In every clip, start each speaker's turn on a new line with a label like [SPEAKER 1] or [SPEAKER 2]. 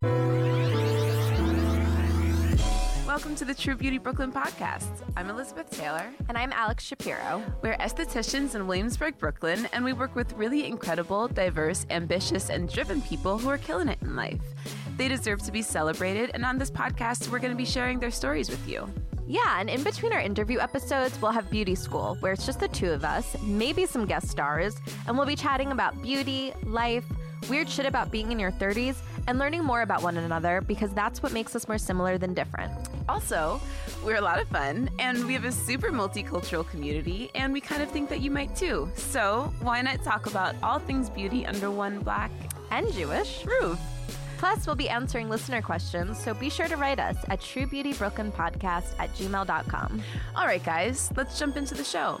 [SPEAKER 1] Welcome to the True Beauty Brooklyn podcast. I'm Elizabeth Taylor.
[SPEAKER 2] And I'm Alex Shapiro.
[SPEAKER 1] We're estheticians in Williamsburg, Brooklyn, and we work with really incredible, diverse, ambitious, and driven people who are killing it in life. They deserve to be celebrated, and on this podcast, we're going to be sharing their stories with you.
[SPEAKER 2] Yeah, and in between our interview episodes, we'll have beauty school, where it's just the two of us, maybe some guest stars, and we'll be chatting about beauty, life, weird shit about being in your 30s, and learning more about one another because that's what makes us more similar than different.
[SPEAKER 1] Also, we're a lot of fun, and we have a super multicultural community, and we kind of think that you might too. So, why not talk about all things beauty under one black
[SPEAKER 2] and Jewish
[SPEAKER 1] roof?
[SPEAKER 2] Plus, we'll be answering listener questions, so be sure to write us at truebeautybrooklynpodcast at gmail.com.
[SPEAKER 1] All right, guys, let's jump into the show.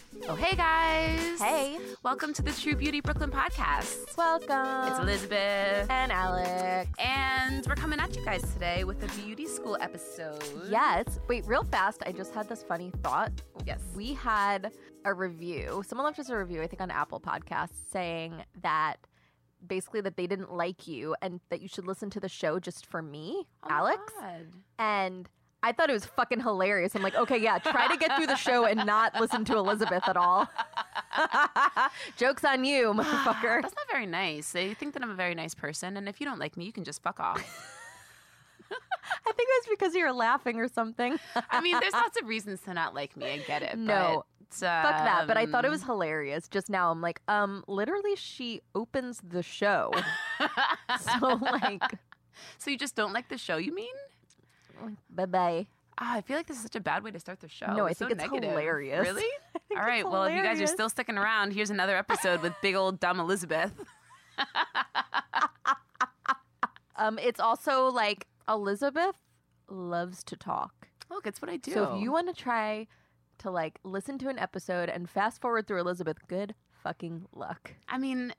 [SPEAKER 1] Oh, hey guys.
[SPEAKER 2] Hey.
[SPEAKER 1] Welcome to the True Beauty Brooklyn podcast.
[SPEAKER 2] Welcome.
[SPEAKER 1] It's Elizabeth.
[SPEAKER 2] And Alex.
[SPEAKER 1] And we're coming at you guys today with a beauty school episode.
[SPEAKER 2] Yes. Wait, real fast. I just had this funny thought.
[SPEAKER 1] Yes.
[SPEAKER 2] We had a review. Someone left us a review, I think, on Apple Podcasts saying that basically that they didn't like you and that you should listen to the show just for me,
[SPEAKER 1] Oh,
[SPEAKER 2] Alex.
[SPEAKER 1] God.
[SPEAKER 2] And I thought it was fucking hilarious. I'm like, okay, yeah, try to get through the show and not listen to Elizabeth at all. Joke's on you, motherfucker.
[SPEAKER 1] That's not very nice. They think that I'm a very nice person, and if you don't like me, you can just fuck off.
[SPEAKER 2] I think it was because you were laughing or something.
[SPEAKER 1] I mean, there's lots of reasons to not like me. I get it.
[SPEAKER 2] No.
[SPEAKER 1] but, um,
[SPEAKER 2] Fuck that. But I thought it was hilarious. Just now, I'm like, um, literally, she opens the show. so, like,
[SPEAKER 1] So you just don't like the show? You mean?
[SPEAKER 2] Bye bye.
[SPEAKER 1] Ah, I feel like this is such a bad way to start the show.
[SPEAKER 2] No, I
[SPEAKER 1] It's so
[SPEAKER 2] think it's
[SPEAKER 1] negative.
[SPEAKER 2] hilarious.
[SPEAKER 1] Really? All right.
[SPEAKER 2] it's
[SPEAKER 1] Well, if you guys are still sticking around, here's another episode with big old dumb Elizabeth.
[SPEAKER 2] Um, it's also like Elizabeth loves to talk.
[SPEAKER 1] Look, it's what I do.
[SPEAKER 2] So if you want to try to like listen to an episode and fast forward through Elizabeth, good fucking luck.
[SPEAKER 1] I mean,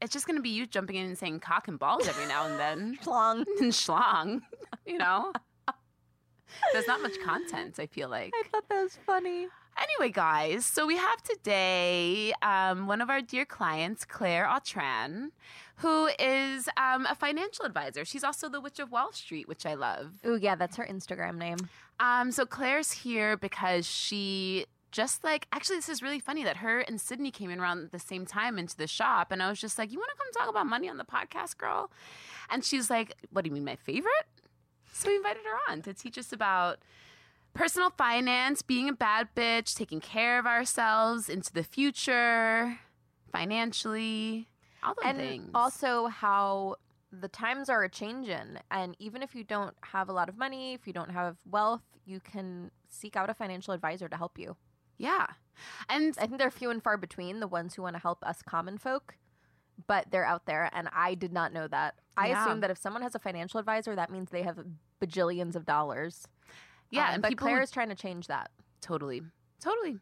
[SPEAKER 1] it's just gonna be you jumping in and saying cock and balls every now and then.
[SPEAKER 2] Long.
[SPEAKER 1] and schlong, you know. There's not much content. I feel like.
[SPEAKER 2] I thought that was funny.
[SPEAKER 1] Anyway, guys, so we have today um, one of our dear clients, Claire Autran, who is um, a financial advisor. She's also the Witch of Wall Street, which I love.
[SPEAKER 2] Oh, yeah, that's her Instagram name.
[SPEAKER 1] Um, so Claire's here because she just like actually this is really funny that her and Sydney came in around the same time into the shop and I was just like, You wanna come talk about money on the podcast, girl? And she's like, What do you mean my favorite? So we invited her on to teach us about personal finance, being a bad bitch, taking care of ourselves into the future, financially, all those
[SPEAKER 2] and
[SPEAKER 1] things.
[SPEAKER 2] also how the times are a changing and even if you don't have a lot of money if you don't have wealth you can seek out a financial advisor to help you
[SPEAKER 1] yeah. And
[SPEAKER 2] i think they're few and far between the ones who want to help us common folk but they're out there and i did not know that i
[SPEAKER 1] Yeah.
[SPEAKER 2] assume that if someone has a financial advisor that means they have bajillions of dollars
[SPEAKER 1] yeah,
[SPEAKER 2] Um,
[SPEAKER 1] and
[SPEAKER 2] but
[SPEAKER 1] people
[SPEAKER 2] claire is trying to change that
[SPEAKER 1] Totally. Totally.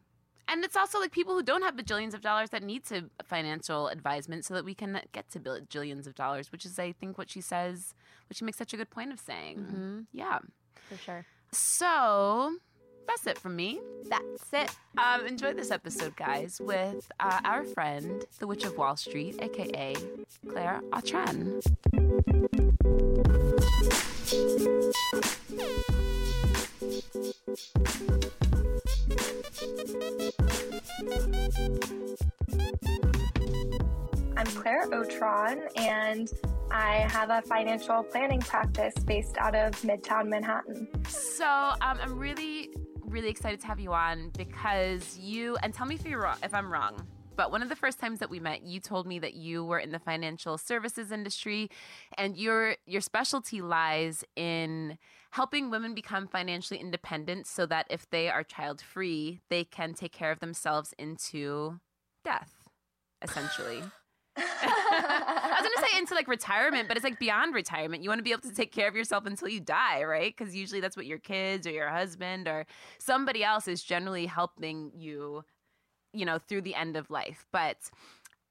[SPEAKER 1] And it's also like people who don't have bajillions of dollars that need to financial advisement so that we can get to bajillions of dollars, which is, I think, what she says, what she makes such a good point of saying.
[SPEAKER 2] Mhm.
[SPEAKER 1] Yeah.
[SPEAKER 2] for sure
[SPEAKER 1] So that's it from me.
[SPEAKER 2] that's it
[SPEAKER 1] Um, enjoy this episode, guys, with uh, our friend, the Witch of Wall Street, aka Claire Autran.
[SPEAKER 3] I'm Claire Autran, and I have a financial planning practice based out of Midtown Manhattan.
[SPEAKER 1] So um, I'm really, really excited to have you on because you, and tell me if, you're wrong, if I'm wrong, but one of the first times that we met, you told me that you were in the financial services industry and your your specialty lies in helping women become financially independent so that if they are child free, they can take care of themselves into death, essentially. I was gonna say into like retirement, but it's like beyond retirement. You want to be able to take care of yourself until you die, right? Because usually that's what your kids or your husband or somebody else is generally helping you, you know, through the end of life. But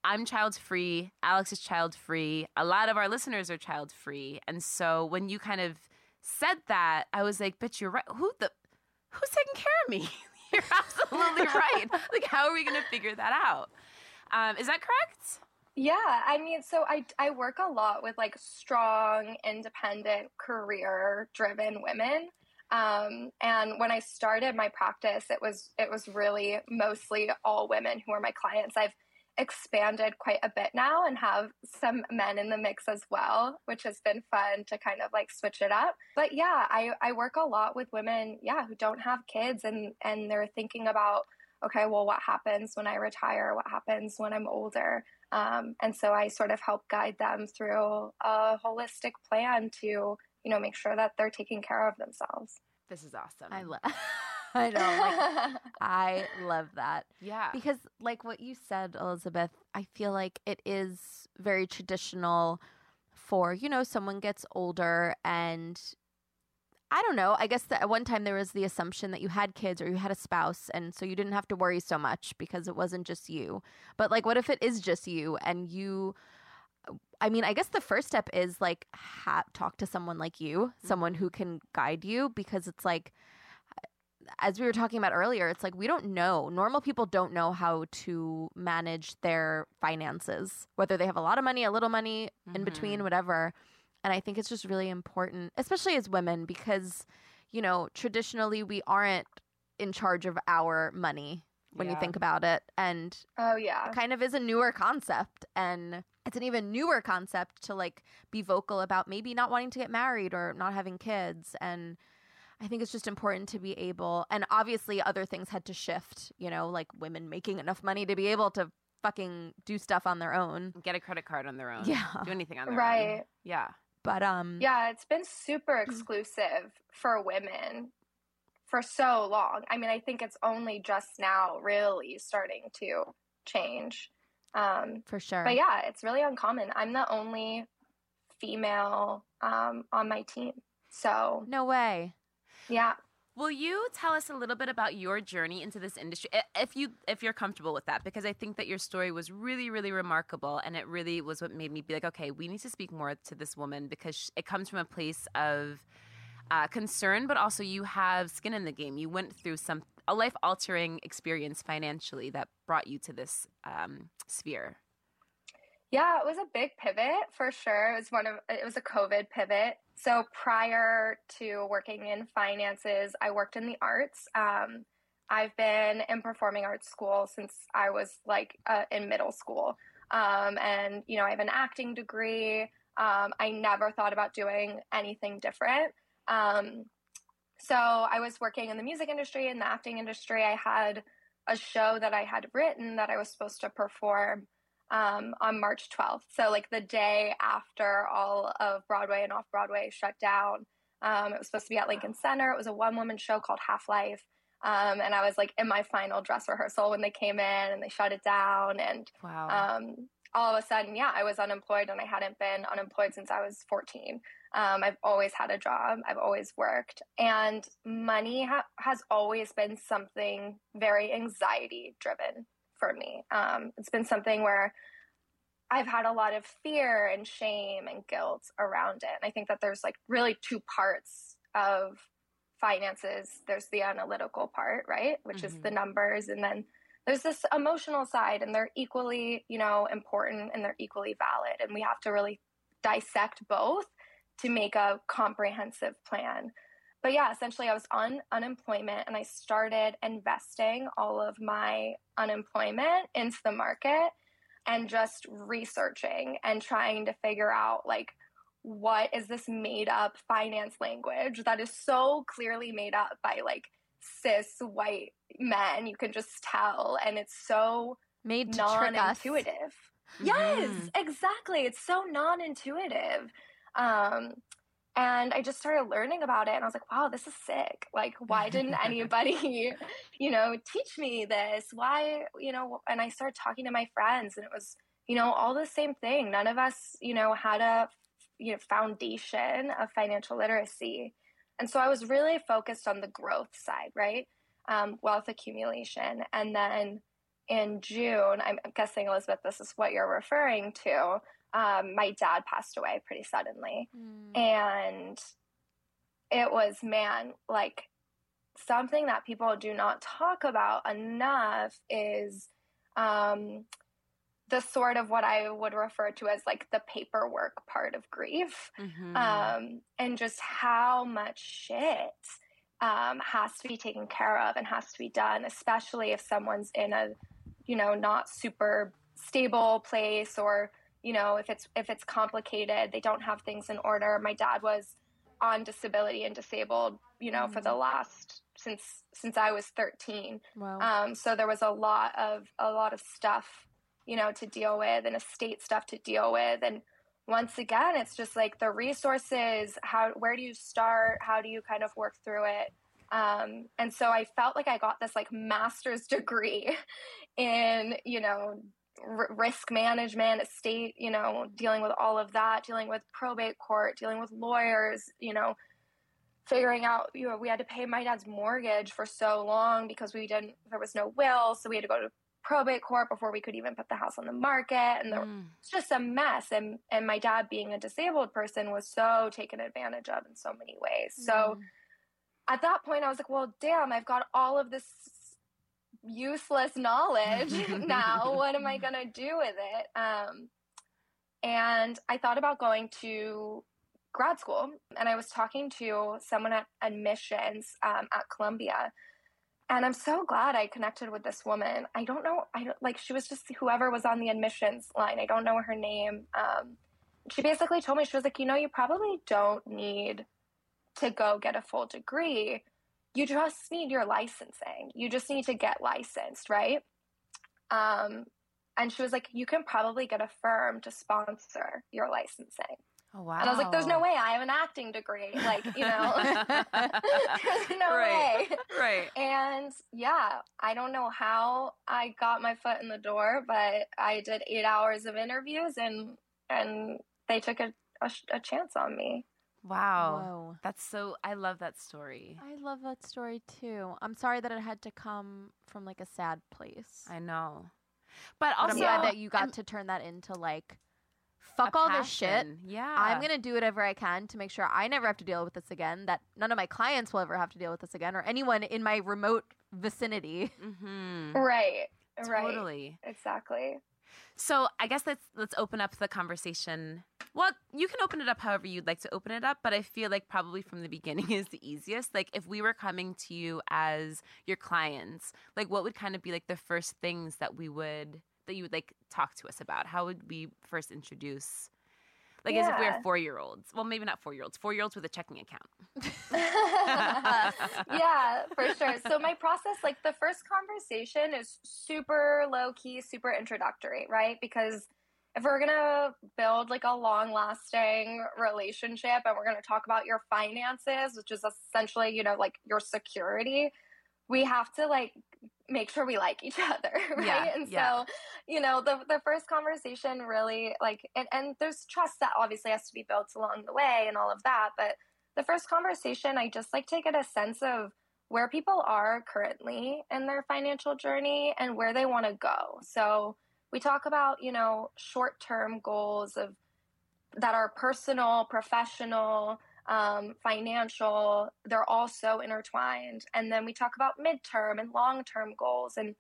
[SPEAKER 1] I'm child free. Alex is child free. A lot of our listeners are child free, and so when you kind of said that, I was like, "But you're right. Who the who's taking care of me?" you're absolutely right. Like, how are we going to figure that out? Um, is that correct?
[SPEAKER 3] Yeah, I mean, so I I work a lot with like strong, independent, career-driven women. Um, and when I started my practice, it was it was really mostly all women who are my clients. I've expanded quite a bit now and have some men in the mix as well, which has been fun to kind of like switch it up. But yeah, I, I work a lot with women, yeah, who don't have kids and and they're thinking about, okay, well, what happens when I retire? What happens when I'm older? Um, and so I sort of help guide them through a holistic plan to, you know, make sure that they're taking care of themselves.
[SPEAKER 1] This is awesome.
[SPEAKER 2] I love. I know. Like, I love that.
[SPEAKER 1] Yeah.
[SPEAKER 2] Because, like what you said, Elizabeth, I feel like it is very traditional for, you know, someone gets older and I don't know. I guess that at one time there was the assumption that you had kids or you had a spouse, and so you didn't have to worry so much because it wasn't just you. But like, what if it is just you and you? I mean, I guess the first step is like ha- talk to someone like you, someone who can guide you, because it's like, as we were talking about earlier, it's like we don't know. Normal people don't know how to manage their finances, whether they have a lot of money, a little money, mm-hmm. in between, whatever. And I think it's just really important, especially as women, because, you know, traditionally we aren't in charge of our money when yeah. you think about it. And
[SPEAKER 3] oh, yeah.
[SPEAKER 2] Kind of is a newer concept. And it's an even newer concept to like be vocal about maybe not wanting to get married or not having kids. And I think it's just important to be able, and obviously other things had to shift, you know, like women making enough money to be able to fucking do stuff on their own.
[SPEAKER 1] Get a credit card on their own.
[SPEAKER 2] Yeah.
[SPEAKER 1] Do anything on their
[SPEAKER 3] right.
[SPEAKER 1] own. Right. Yeah.
[SPEAKER 2] But um
[SPEAKER 3] Yeah, it's been super mm. exclusive for women for so long. I mean, I think it's only just now really starting to change. Um
[SPEAKER 2] for sure.
[SPEAKER 3] But yeah, it's really uncommon. I'm the only female um on my team. So
[SPEAKER 2] No way.
[SPEAKER 3] Yeah.
[SPEAKER 1] Will you tell us a little bit about your journey into this industry, if you if you're comfortable with that? Because I think that your story was really, really remarkable, and it really was what made me be like, okay, we need to speak more to this woman because it comes from a place of uh, concern, but also you have skin in the game. You went through some a life altering experience financially that brought you to this um, sphere.
[SPEAKER 3] Yeah, it was a big pivot for sure. It was one of it was a COVID pivot. So prior to working in finances, I worked in the arts. Um, I've been in performing arts school since I was like uh, in middle school, um, and you know I have an acting degree. Um, I never thought about doing anything different. Um, so I was working in the music industry and the acting industry. I had a show that I had written that I was supposed to perform um, on March 12th. So, like the day after all of Broadway and off Broadway shut down. Um, it was supposed to be at Lincoln Center. It was a one woman show called Half Life. Um, and I was like in my final dress rehearsal when they came in and they shut it down. And
[SPEAKER 1] wow.
[SPEAKER 3] um, all of a sudden, yeah, I was unemployed and I hadn't been unemployed since I was 14. Um, I've always had a job, I've always worked. And money ha- has always been something very anxiety driven for me. Um, it's been something where I've had a lot of fear and shame and guilt around it. And I think that there's like really two parts of finances. There's the analytical part, right? Which mm-hmm. is the numbers. And then there's this emotional side, and they're equally, you know, important and they're equally valid. And we have to really dissect both to make a comprehensive plan. But yeah, essentially, I was on unemployment and I started investing all of my unemployment into the market. and just researching and trying to figure out like what is this made up finance language that is so clearly made up by like cis white men you can just tell and it's so
[SPEAKER 2] Made
[SPEAKER 3] non
[SPEAKER 2] trick us.
[SPEAKER 3] intuitive. Yes,
[SPEAKER 1] mm-hmm.
[SPEAKER 3] exactly. It's so non intuitive. Um, and I just started learning about it and I was like, wow, this is sick. Like, why didn't anybody, you know, teach me this? Why, you know, and I started talking to my friends and it was, you know, all the same thing. None of us, you know, had a, you know, foundation of financial literacy. And so I was really focused on the growth side, right? Um, wealth accumulation. And then in June, I'm guessing, Elizabeth, this is what you're referring to. Um, my dad passed away pretty suddenly.
[SPEAKER 2] Mm.
[SPEAKER 3] And it was, man, like something that people do not talk about enough is um, the sort of what I would refer to as like the paperwork part of grief
[SPEAKER 1] Mhm.
[SPEAKER 3] um, and just how much shit um, has to be taken care of and has to be done, especially if someone's in a, you know, not super stable place or you know if it's if it's complicated, they don't have things in order. My dad was on disability and disabled, you know, for the last since since I was thirteen.
[SPEAKER 2] Wow.
[SPEAKER 3] Um, so there was a lot of a lot of stuff, you know, to deal with and estate stuff to deal with. And once again, it's just like the resources. How where do you start? How do you kind of work through it? Um, and so I felt like I got this like master's degree in you know r- risk management, estate, you know, dealing with all of that, dealing with probate court, dealing with lawyers, you know, figuring out, you know, we had to pay my dad's mortgage for so long because we didn't, there was no will. So we had to go to probate court before we could even put the house on the market. And there,
[SPEAKER 1] Mm.
[SPEAKER 3] it's just a mess. And, and my dad being a disabled person was so taken advantage of in so many ways. So at that point I was like, well, damn, I've got all of this useless knowledge now. What am I going to do with it? Um, and I thought about going to grad school, and I was talking to someone at admissions um, at Columbia. And I'm so glad I connected with this woman. I don't know, I don't, like she was just whoever was on the admissions line. I don't know her name. Um, she basically told me she was like, you know, you probably don't need to go get a full degree. You just need your licensing. You just need to get licensed, right? Um, and she was like, you can probably get a firm to sponsor your licensing.
[SPEAKER 1] Oh wow.
[SPEAKER 3] And I was like, there's no way. I have an acting degree. Like, you know, there's no
[SPEAKER 1] Right.
[SPEAKER 3] way.
[SPEAKER 1] Right.
[SPEAKER 3] And yeah, I don't know how I got my foot in the door, but I did eight hours of interviews and and they took a, a, a chance on me.
[SPEAKER 1] Wow.
[SPEAKER 2] Whoa.
[SPEAKER 1] That's so. I love that story.
[SPEAKER 2] I love that story too. I'm sorry that it had to come from like a sad place.
[SPEAKER 1] I know. But
[SPEAKER 2] But
[SPEAKER 1] also,
[SPEAKER 2] I'm glad that you got
[SPEAKER 1] I'm-
[SPEAKER 2] to turn that into like, fuck all this shit.
[SPEAKER 1] Yeah.
[SPEAKER 2] I'm gonna do whatever I can to make sure I never have to deal with this again. That none of my clients will ever have to deal with this again, or anyone in my remote vicinity.
[SPEAKER 1] Mm-hmm.
[SPEAKER 3] Right. Right.
[SPEAKER 1] Totally.
[SPEAKER 3] Exactly.
[SPEAKER 1] So I guess let's let's open up the conversation. Well, you can open it up however you'd like to open it up, but I feel like probably from the beginning is the easiest. Like if we were coming to you as your clients, like what would kind of be like the first things that we would that you would like talk to us about? How would we first introduce like as if we were
[SPEAKER 3] Yeah.
[SPEAKER 1] four year olds. Well, maybe not four year olds, four year olds with a checking account.
[SPEAKER 3] yeah, for sure. So my process, like the first conversation is super low key, super introductory, right? Because if we're gonna build like a long lasting relationship and we're gonna talk about your finances, which is essentially, you know, like your security, we have to like make sure we like each other, right?
[SPEAKER 1] Yeah,
[SPEAKER 3] and
[SPEAKER 1] yeah.
[SPEAKER 3] so, you know, the the first conversation really like and, and there's trust that obviously has to be built along the way and all of that, but the first conversation, I just like to get a sense of where people are currently in their financial journey and where they want to go. So we talk about, you know, short term goals of that are personal, professional, um, financial. They're all so intertwined. And then we talk about midterm and long term goals. And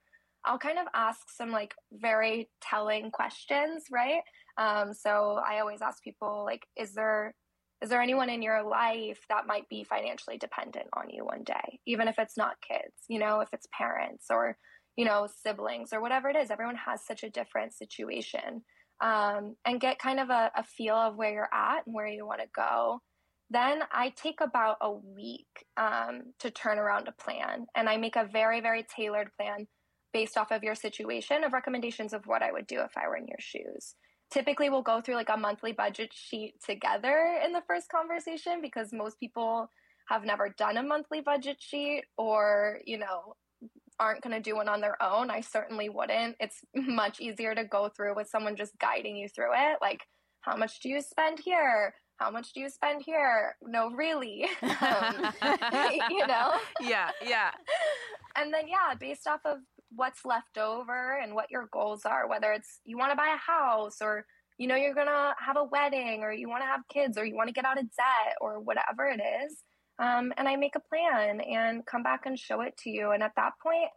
[SPEAKER 3] I'll kind of ask some like very telling questions, right? Um, so I always ask people like, is there is there anyone in your life that might be financially dependent on you one day even if it's not kids you know if it's parents or you know, siblings or whatever it is. Everyone has such a different situation. Um, and get kind of a, a feel of where you're at and where you want to go. Then I take about a week um, to turn around a plan. And I make a very, very tailored plan based off of your situation of recommendations of what I would do if I were in your shoes. Typically, we'll go through like a monthly budget sheet together in the first conversation because most people have never done a monthly budget sheet or, you know, aren't going to do one on their own. I certainly wouldn't. It's much easier to go through with someone just guiding you through it. Like, how much do you spend here? How much do you spend here? No, really. um, you know?
[SPEAKER 1] Yeah, yeah.
[SPEAKER 3] And then, yeah, based off of what's left over and what your goals are, whether it's you want to buy a house or you know you're going to have a wedding or you want to have kids or you want to get out of debt or whatever it is um, and I make a plan and come back and show it to you. And at that point,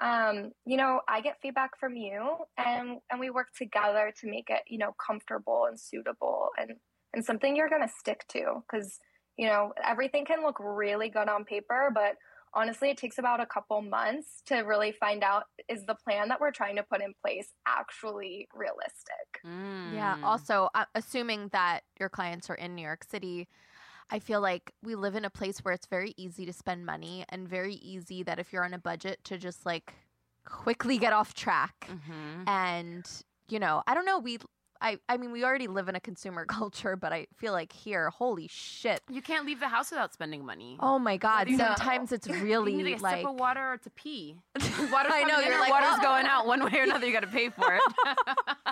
[SPEAKER 3] um, you know, I get feedback from you, and and we work together to make it, you know, comfortable and suitable and and something you're gonna stick to because you know everything can look really good on paper, but honestly, it takes about a couple months to really find out is the plan that we're trying to put in place actually realistic.
[SPEAKER 1] Mm.
[SPEAKER 2] Yeah. Also, uh, assuming that your clients are in New York City, I feel like we live in a place where it's very easy to spend money and very easy that if you're on a budget to just like quickly get off track.
[SPEAKER 1] Mhm.
[SPEAKER 2] And, you know, I don't know, we I I mean we already live in a consumer culture, but I feel like here, holy shit.
[SPEAKER 1] You can't leave the house without spending money.
[SPEAKER 2] Oh my god,
[SPEAKER 3] No.
[SPEAKER 2] sometimes it's really
[SPEAKER 1] you need a
[SPEAKER 2] like
[SPEAKER 1] sip of water or to pee. Water's
[SPEAKER 2] I know,
[SPEAKER 1] coming
[SPEAKER 2] you're
[SPEAKER 1] or
[SPEAKER 2] like,
[SPEAKER 1] water's
[SPEAKER 2] "Oh."
[SPEAKER 1] going out. One way or another, you got to pay for it.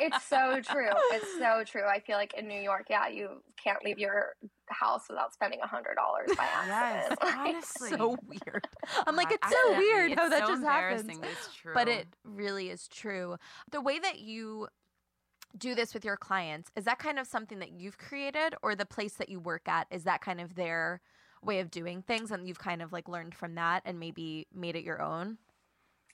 [SPEAKER 3] it's so true. It's so true. I feel like in New York, yeah, you can't leave your house without spending a hundred dollars by
[SPEAKER 1] yes,
[SPEAKER 3] accident. Like,
[SPEAKER 1] honestly.
[SPEAKER 2] so weird. I'm like, it's so
[SPEAKER 1] accidentally.
[SPEAKER 2] weird how
[SPEAKER 1] It's
[SPEAKER 2] that
[SPEAKER 1] so
[SPEAKER 2] just happens.
[SPEAKER 1] embarrassing, but It's true.
[SPEAKER 2] But it really is true. The way that you do this with your clients, is that kind of something that you've created or the place that you work at, is that kind of their way of doing things and you've kind of like learned from that and maybe made it your own?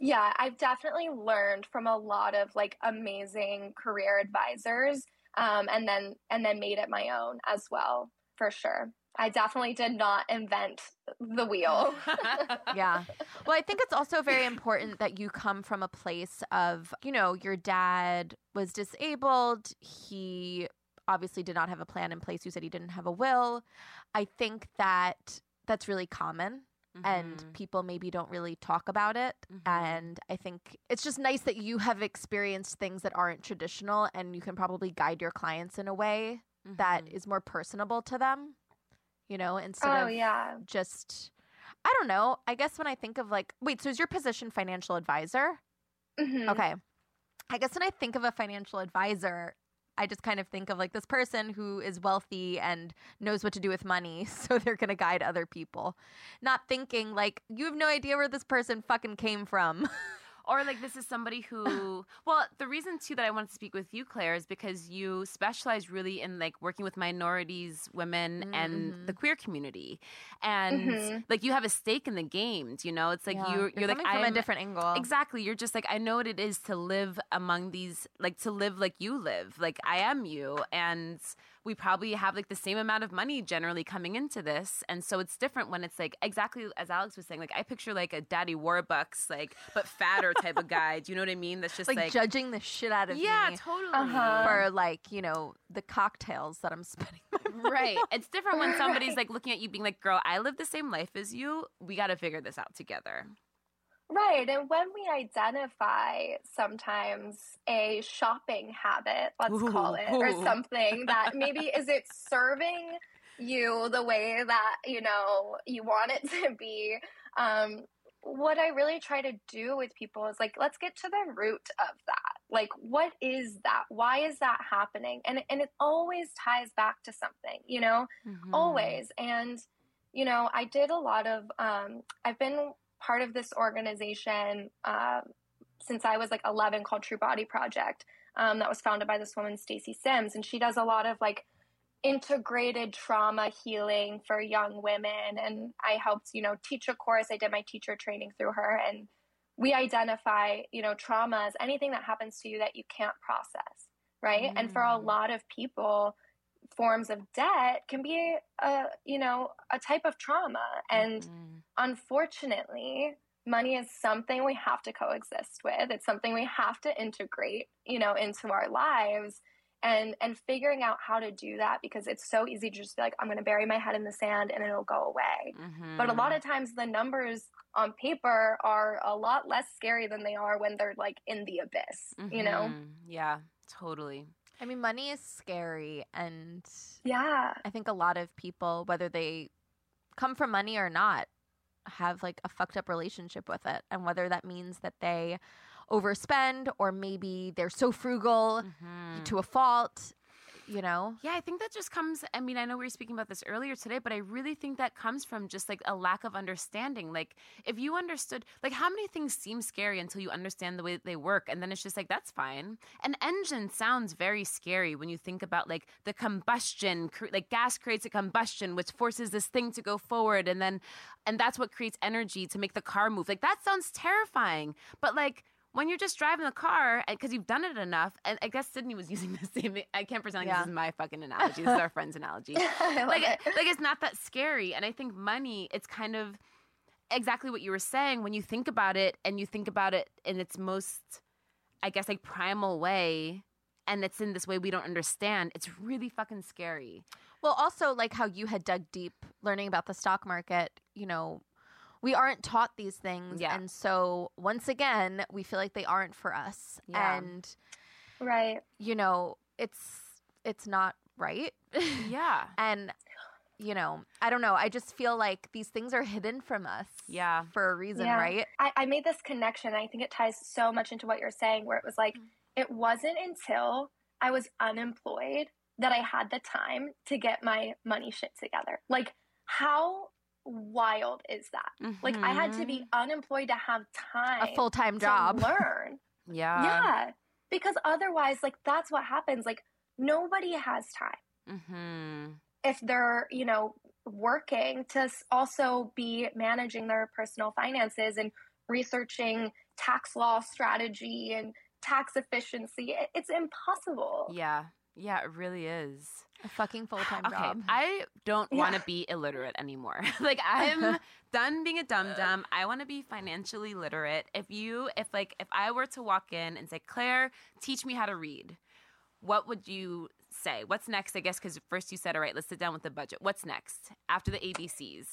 [SPEAKER 3] Yeah, I've definitely learned from a lot of like amazing career advisors, um, and then and then made it my own as well, for sure. I definitely did not invent the wheel.
[SPEAKER 2] yeah. Well, I think it's also very important that you come from a place of, you know, your dad was disabled. He obviously did not have a plan in place. You said he didn't have a will. I think that that's really common and
[SPEAKER 1] Mhm.
[SPEAKER 2] people maybe don't really talk about it.
[SPEAKER 1] Mhm.
[SPEAKER 2] And I think it's just nice that you have experienced things that aren't traditional and you can probably guide your clients in a way that
[SPEAKER 1] Mhm.
[SPEAKER 2] is more personable to them, you know, instead
[SPEAKER 3] oh
[SPEAKER 2] of
[SPEAKER 3] yeah.
[SPEAKER 2] just I don't know. I guess when I think of like wait, so is your position financial advisor?
[SPEAKER 3] Mhm.
[SPEAKER 2] Okay. I guess when I think of a financial advisor, I just kind of think of like this person who is wealthy and knows what to do with money, so they're going to guide other people. Not thinking like you have no idea where this person fucking came from.
[SPEAKER 1] Or like this is somebody who well, the reason too that I wanted to speak with you, Claire, is because you specialize really in like working with minorities, women, and
[SPEAKER 2] Mhm.
[SPEAKER 1] the queer community. And
[SPEAKER 3] Mhm.
[SPEAKER 1] like you have a stake in the games, you know? It's like
[SPEAKER 2] Yeah.
[SPEAKER 1] you're you're, like
[SPEAKER 2] coming from
[SPEAKER 1] I'm
[SPEAKER 2] a different angle.
[SPEAKER 1] Exactly. You're just like, I know what it is to live among these, like to live like you live. Like I am you. And we probably have like the same amount of money generally coming into this. And so it's different when it's like exactly as Alex was saying, like I picture like a daddy Warbucks, like but fatter type of guy. Do you know what I mean? That's just
[SPEAKER 2] like,
[SPEAKER 1] like,
[SPEAKER 2] judging the shit out of
[SPEAKER 1] yeah,
[SPEAKER 2] me
[SPEAKER 1] totally.
[SPEAKER 3] Uh-huh.
[SPEAKER 2] for like, you know, the cocktails that I'm spending. my
[SPEAKER 1] Right. It's different when somebody's
[SPEAKER 3] Right.
[SPEAKER 1] like looking at you being like, girl, I live the same life as you. We got to figure this out together.
[SPEAKER 3] Right. And when we identify sometimes a shopping habit, let's call it, or something that maybe is it serving you the way that, you know, you want it to be. Um, what I really try to do with people is like, let's get to the root of that. Like, what is that? Why is that happening? And and it always ties back to something, you know?
[SPEAKER 1] Mhm.
[SPEAKER 3] always and you know i did a lot of um, i've been part of this organization uh, since i was like 11 called true body project um, that was founded by this woman stacy sims and she does a lot of like integrated trauma healing for young women. And i helped you know teach a course. I did my teacher training through her. And we identify you know trauma as anything that happens to you that you can't process right? And for a
[SPEAKER 1] Mm.
[SPEAKER 3] lot of people forms of debt can be a you know a type of trauma and
[SPEAKER 1] Mhm.
[SPEAKER 3] unfortunately money is something we have to coexist with. It's something we have to integrate, you know, into our lives and and figuring out how to do that because it's so easy to just be like i'm going to bury my head in the sand and it'll go away mm-hmm. but a lot of times the numbers on paper are a lot less scary than they are when they're like in the abyss mm-hmm. you know mm-hmm.
[SPEAKER 1] yeah totally
[SPEAKER 2] i mean money is scary and
[SPEAKER 3] yeah
[SPEAKER 2] i think a lot of people whether they come from money or not have like a fucked up relationship with it and whether that means that they overspend or maybe they're so frugal mm-hmm. to a fault you know?
[SPEAKER 1] Yeah, I think that just comes. I mean, I know we were speaking about this earlier today, but I really think that comes from just like a lack of understanding. Like, if you understood, like, how many things seem scary until you understand the way that they work, and then it's just like, that's fine. An engine sounds very scary when you think about like the combustion, like gas creates a combustion, which forces this thing to go forward, and then, and that's what creates energy to make the car move. Like, that sounds terrifying, but like, when you're just driving the car uh, because you've done it enough and i guess sydney was using the same i can't pretend yeah. this is my fucking analogy this is our friend's analogy like it. like it's not that scary and i think money it's kind of exactly what you were saying when you think about it and you think about it in its most i guess like primal way and it's in this way we don't understand it's really fucking scary
[SPEAKER 2] well also like how you had dug deep learning about the stock market you know we aren't taught these things yeah. and so once again we feel like they aren't for us yeah. and
[SPEAKER 3] right
[SPEAKER 2] you know it's it's not right
[SPEAKER 1] yeah
[SPEAKER 2] and you know i don't know i just feel like these things are hidden from us
[SPEAKER 1] yeah
[SPEAKER 2] for a reason yeah. right
[SPEAKER 3] I, I made this connection i think it ties so much into what you're saying where it was like mm-hmm. it wasn't until i was unemployed that i had the time to get my money shit together like how wild is that? Mm-hmm. Like I had to be mm-hmm. unemployed to have time,
[SPEAKER 2] a full time job,
[SPEAKER 3] learn.
[SPEAKER 1] yeah,
[SPEAKER 3] yeah. Because otherwise, like that's what happens. Like nobody has time mm-hmm. if they're you know working to also be managing their personal finances and researching tax law strategy and tax efficiency. It's impossible.
[SPEAKER 1] Yeah. Yeah, it really is.
[SPEAKER 2] A fucking full time
[SPEAKER 1] okay,
[SPEAKER 2] job.
[SPEAKER 1] I don't yeah. want to be illiterate anymore. like I'm done being a dum dum. I want to be financially literate. If you, if like, if I were to walk in and say, Claire, teach me how to read, what would you say? What's next? I guess because first you said, all right, let's sit down with the budget. What's next after the ABCs?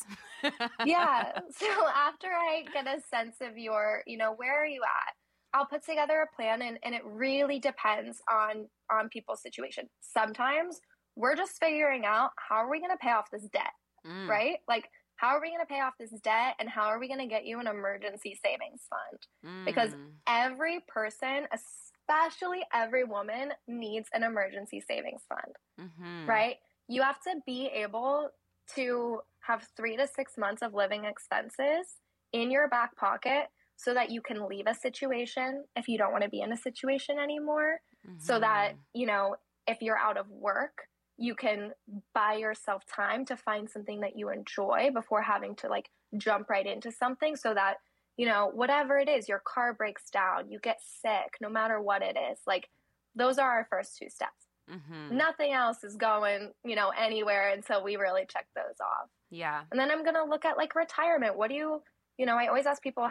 [SPEAKER 3] yeah. So after I get a sense of your, you know, where are you at? I'll put together a plan and, and it really depends on on people's situation. Sometimes we're just figuring out how are we going to pay off this debt, mm. right? Like how are we going to pay off this debt and how are we going to get you an emergency savings fund? Mm. Because every person, especially every woman, needs an emergency savings fund, mm-hmm. right? You have to be able to have three to six months of living expenses in your back pocket so that you can leave a situation if you don't want to be in a situation anymore. Mm-hmm. So that, mm-hmm. you know, if you're out of work, you can buy yourself time to find something that you enjoy before having to like jump right into something so that, you know, whatever it is, your car breaks down, you get sick, no matter what it is. Like, those are our first two steps. Mm-hmm. Nothing else is going, you know, anywhere until we really check those off.
[SPEAKER 1] Yeah.
[SPEAKER 3] And then I'm to look at like retirement. What do you, you know, I always ask people,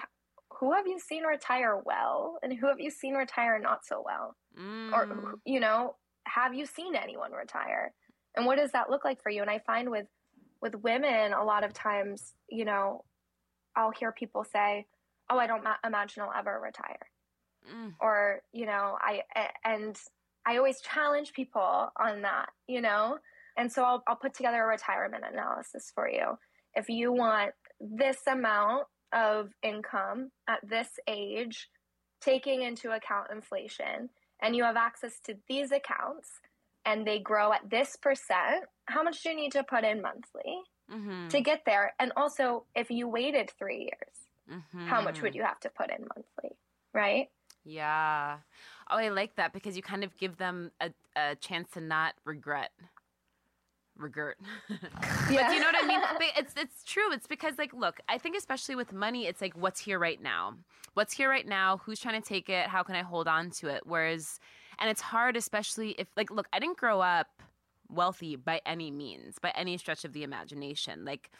[SPEAKER 3] who have you seen retire well and who have you seen retire not so well? Mm. Or, you know, have you seen anyone retire? And what does that look like for you? And I find with, with women, a lot of times, you know, I'll hear people say, oh, I don't ma- imagine I'll ever retire. Mm. Or, you know, I, and I always challenge people on that, you know? And so I'll, I'll put together a retirement analysis for you. If you want this amount of income at this age, taking into account inflation, and you have access to these accounts and they grow at this percent, how much do you need to put in monthly mm-hmm. to get there? And also, if you waited three years, mm-hmm. how much would you have to put in monthly? Right?
[SPEAKER 1] Yeah. Oh, I like that because you kind of give them a, a chance to not regret regret. yeah. But you know what I mean? But it's it's true. It's because like look, I think especially with money, it's like what's here right now. What's here right now? Who's trying to take it? How can I hold on to it? Whereas and it's hard especially if like look, I didn't grow up wealthy by any means, by any stretch of the imagination. Like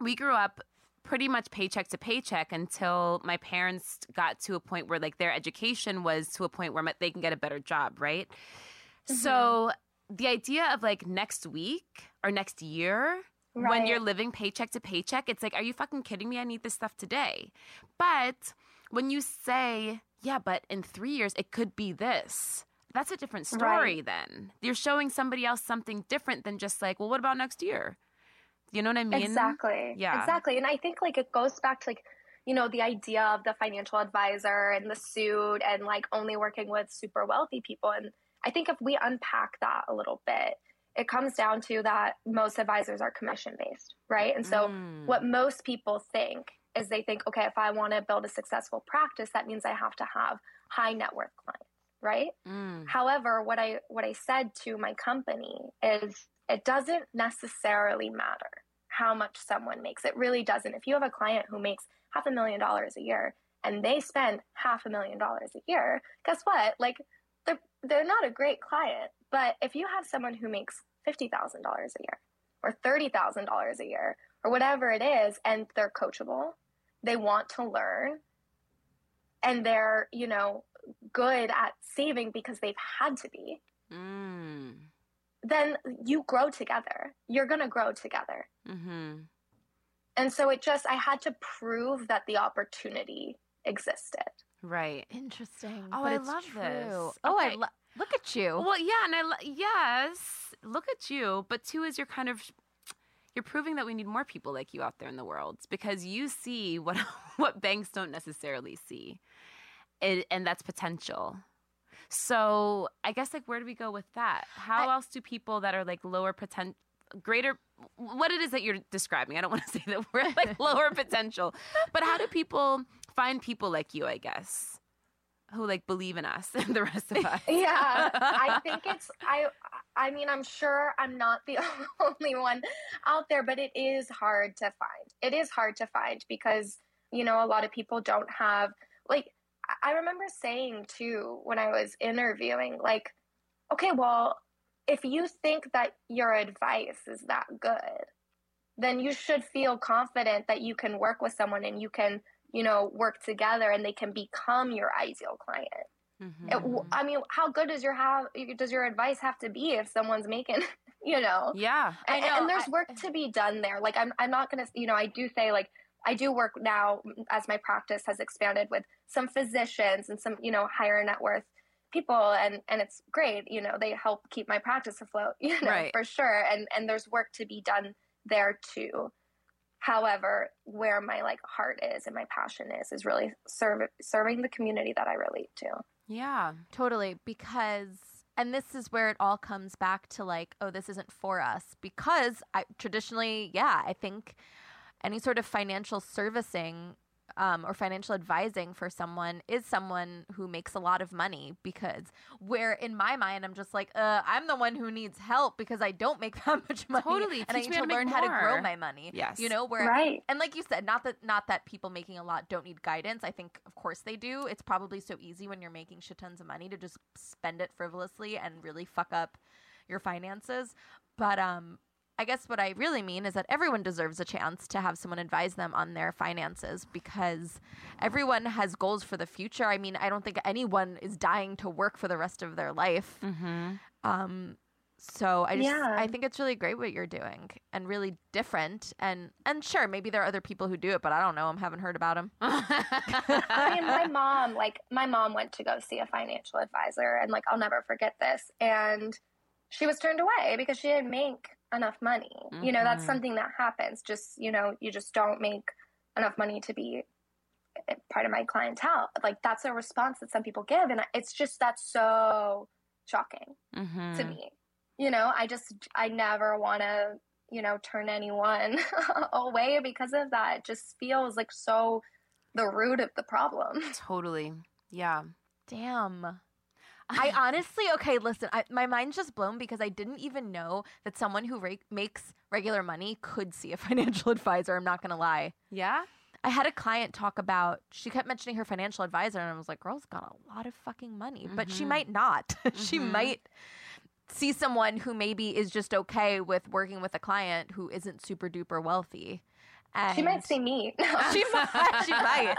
[SPEAKER 1] we grew up pretty much paycheck to paycheck until my parents got to a point where like their education was to a point where they can get a better job, right? Mm-hmm. So the idea of like next week or next year right. when you're living paycheck to paycheck, it's like, are you fucking kidding me? I need this stuff today. But when you say, yeah, but in three years, it could be this. That's a different story right. then. You're showing somebody else something different than just like, well, what about next year? You know what I mean?
[SPEAKER 3] Exactly. Yeah. Exactly. And I think like it goes back to like, you know, the idea of the financial advisor and the suit and like only working with super wealthy people. And I think if we unpack that a little bit, it comes down to that most advisors are commission based, right? And so mm. what most people think is they think, okay, if I want to build a successful practice, that means I have to have high net worth clients, right? Mm. However, what I what I said to my company is it doesn't necessarily matter how much someone makes. It really doesn't. If you have a client who makes half a million dollars a year and they spend half a million dollars a year, guess what? Like they're they're not a great client. But if you have someone who makes fifty thousand dollars a year or thirty thousand dollars a year or whatever it is, and they're coachable, they want to learn, and they're, you know, good at saving because they've had to be. Mm. Then you grow together. You're going to grow together. Mm-hmm. And so it just, I had to prove that the opportunity existed.
[SPEAKER 1] Right.
[SPEAKER 2] Interesting.
[SPEAKER 1] Oh, I love true. this.
[SPEAKER 2] Oh, okay. I lo- look at you.
[SPEAKER 1] Well, yeah, and I lo- yes, look at you. But two is you're kind of you're proving that we need more people like you out there in the world because you see what what banks don't necessarily see, it, and that's potential. So I guess like where do we go with that? How I, else do people that are like lower potential, greater, what it is that you're describing? I don't want to say that we're like lower potential, but how do people find people like you? I guess who like believe in us and the rest of us.
[SPEAKER 3] yeah, I think it's I. I mean, I'm sure I'm not the only one out there, but it is hard to find. It is hard to find because you know a lot of people don't have like. I remember saying too when I was interviewing, like, okay, well, if you think that your advice is that good, then you should feel confident that you can work with someone and you can you know, work together and they can become your ideal client. Mm-hmm. It, I mean, how good does your have does your advice have to be if someone's making, you know?
[SPEAKER 1] Yeah,
[SPEAKER 3] and, know. and there's work I, to be done there. Like I'm, I'm not gonna, you know, I do say like I do work now as my practice has expanded with some physicians and some, you know, higher net worth people, and and it's great. You know, they help keep my practice afloat. You know, right. for sure. And and there's work to be done there too. However, where my like heart is and my passion is is really serve, serving the community that I relate to.
[SPEAKER 2] Yeah, totally. Because and this is where it all comes back to like, oh, this isn't for us. Because I traditionally, yeah, I think any sort of financial servicing um, or financial advising for someone is someone who makes a lot of money because where in my mind I'm just like uh, I'm the one who needs help because I don't make that much money
[SPEAKER 1] totally.
[SPEAKER 2] and
[SPEAKER 1] Teach
[SPEAKER 2] I need to,
[SPEAKER 1] to
[SPEAKER 2] learn
[SPEAKER 1] how
[SPEAKER 2] to grow my money
[SPEAKER 1] yes.
[SPEAKER 2] you know where
[SPEAKER 3] right.
[SPEAKER 2] and like you said not that not that people making a lot don't need guidance. I think of course they do. It's probably so easy when you're making shit tons of money to just spend it frivolously and really fuck up your finances. But um I guess what I really mean is that everyone deserves a chance to have someone advise them on their finances because everyone has goals for the future. I mean, I don't think anyone is dying to work for the rest of their life. Mm-hmm. Um, so I just yeah. I think it's really great what you're doing and really different and and sure maybe there are other people who do it but I don't know them haven't heard about them.
[SPEAKER 3] I mean my mom like my mom went to go see a financial advisor and like I'll never forget this and she was turned away because she didn't make enough money. Mm-hmm. You know, that's mm-hmm. something that happens. Just, you know, you just don't make enough money to be part of my clientele. Like that's a response that some people give. And it's just, that's so shocking mm-hmm. to me. You know, I just, I never want to, you know, turn anyone away because of that. It just feels like so the root of the problem.
[SPEAKER 1] Totally. Yeah.
[SPEAKER 2] Damn. I honestly, okay, listen, I, my mind's just blown because I didn't even know that someone who re- makes regular money could see a financial advisor. I'm not going to lie.
[SPEAKER 1] Yeah?
[SPEAKER 2] I had a client talk about, she kept mentioning her financial advisor, and I was like, girl's got a lot of fucking money, mm-hmm. but she mm-hmm. might not. she mm-hmm. might see someone who maybe is just okay with working with a client who isn't super duper wealthy. And
[SPEAKER 3] She might see me.
[SPEAKER 2] she might. She might.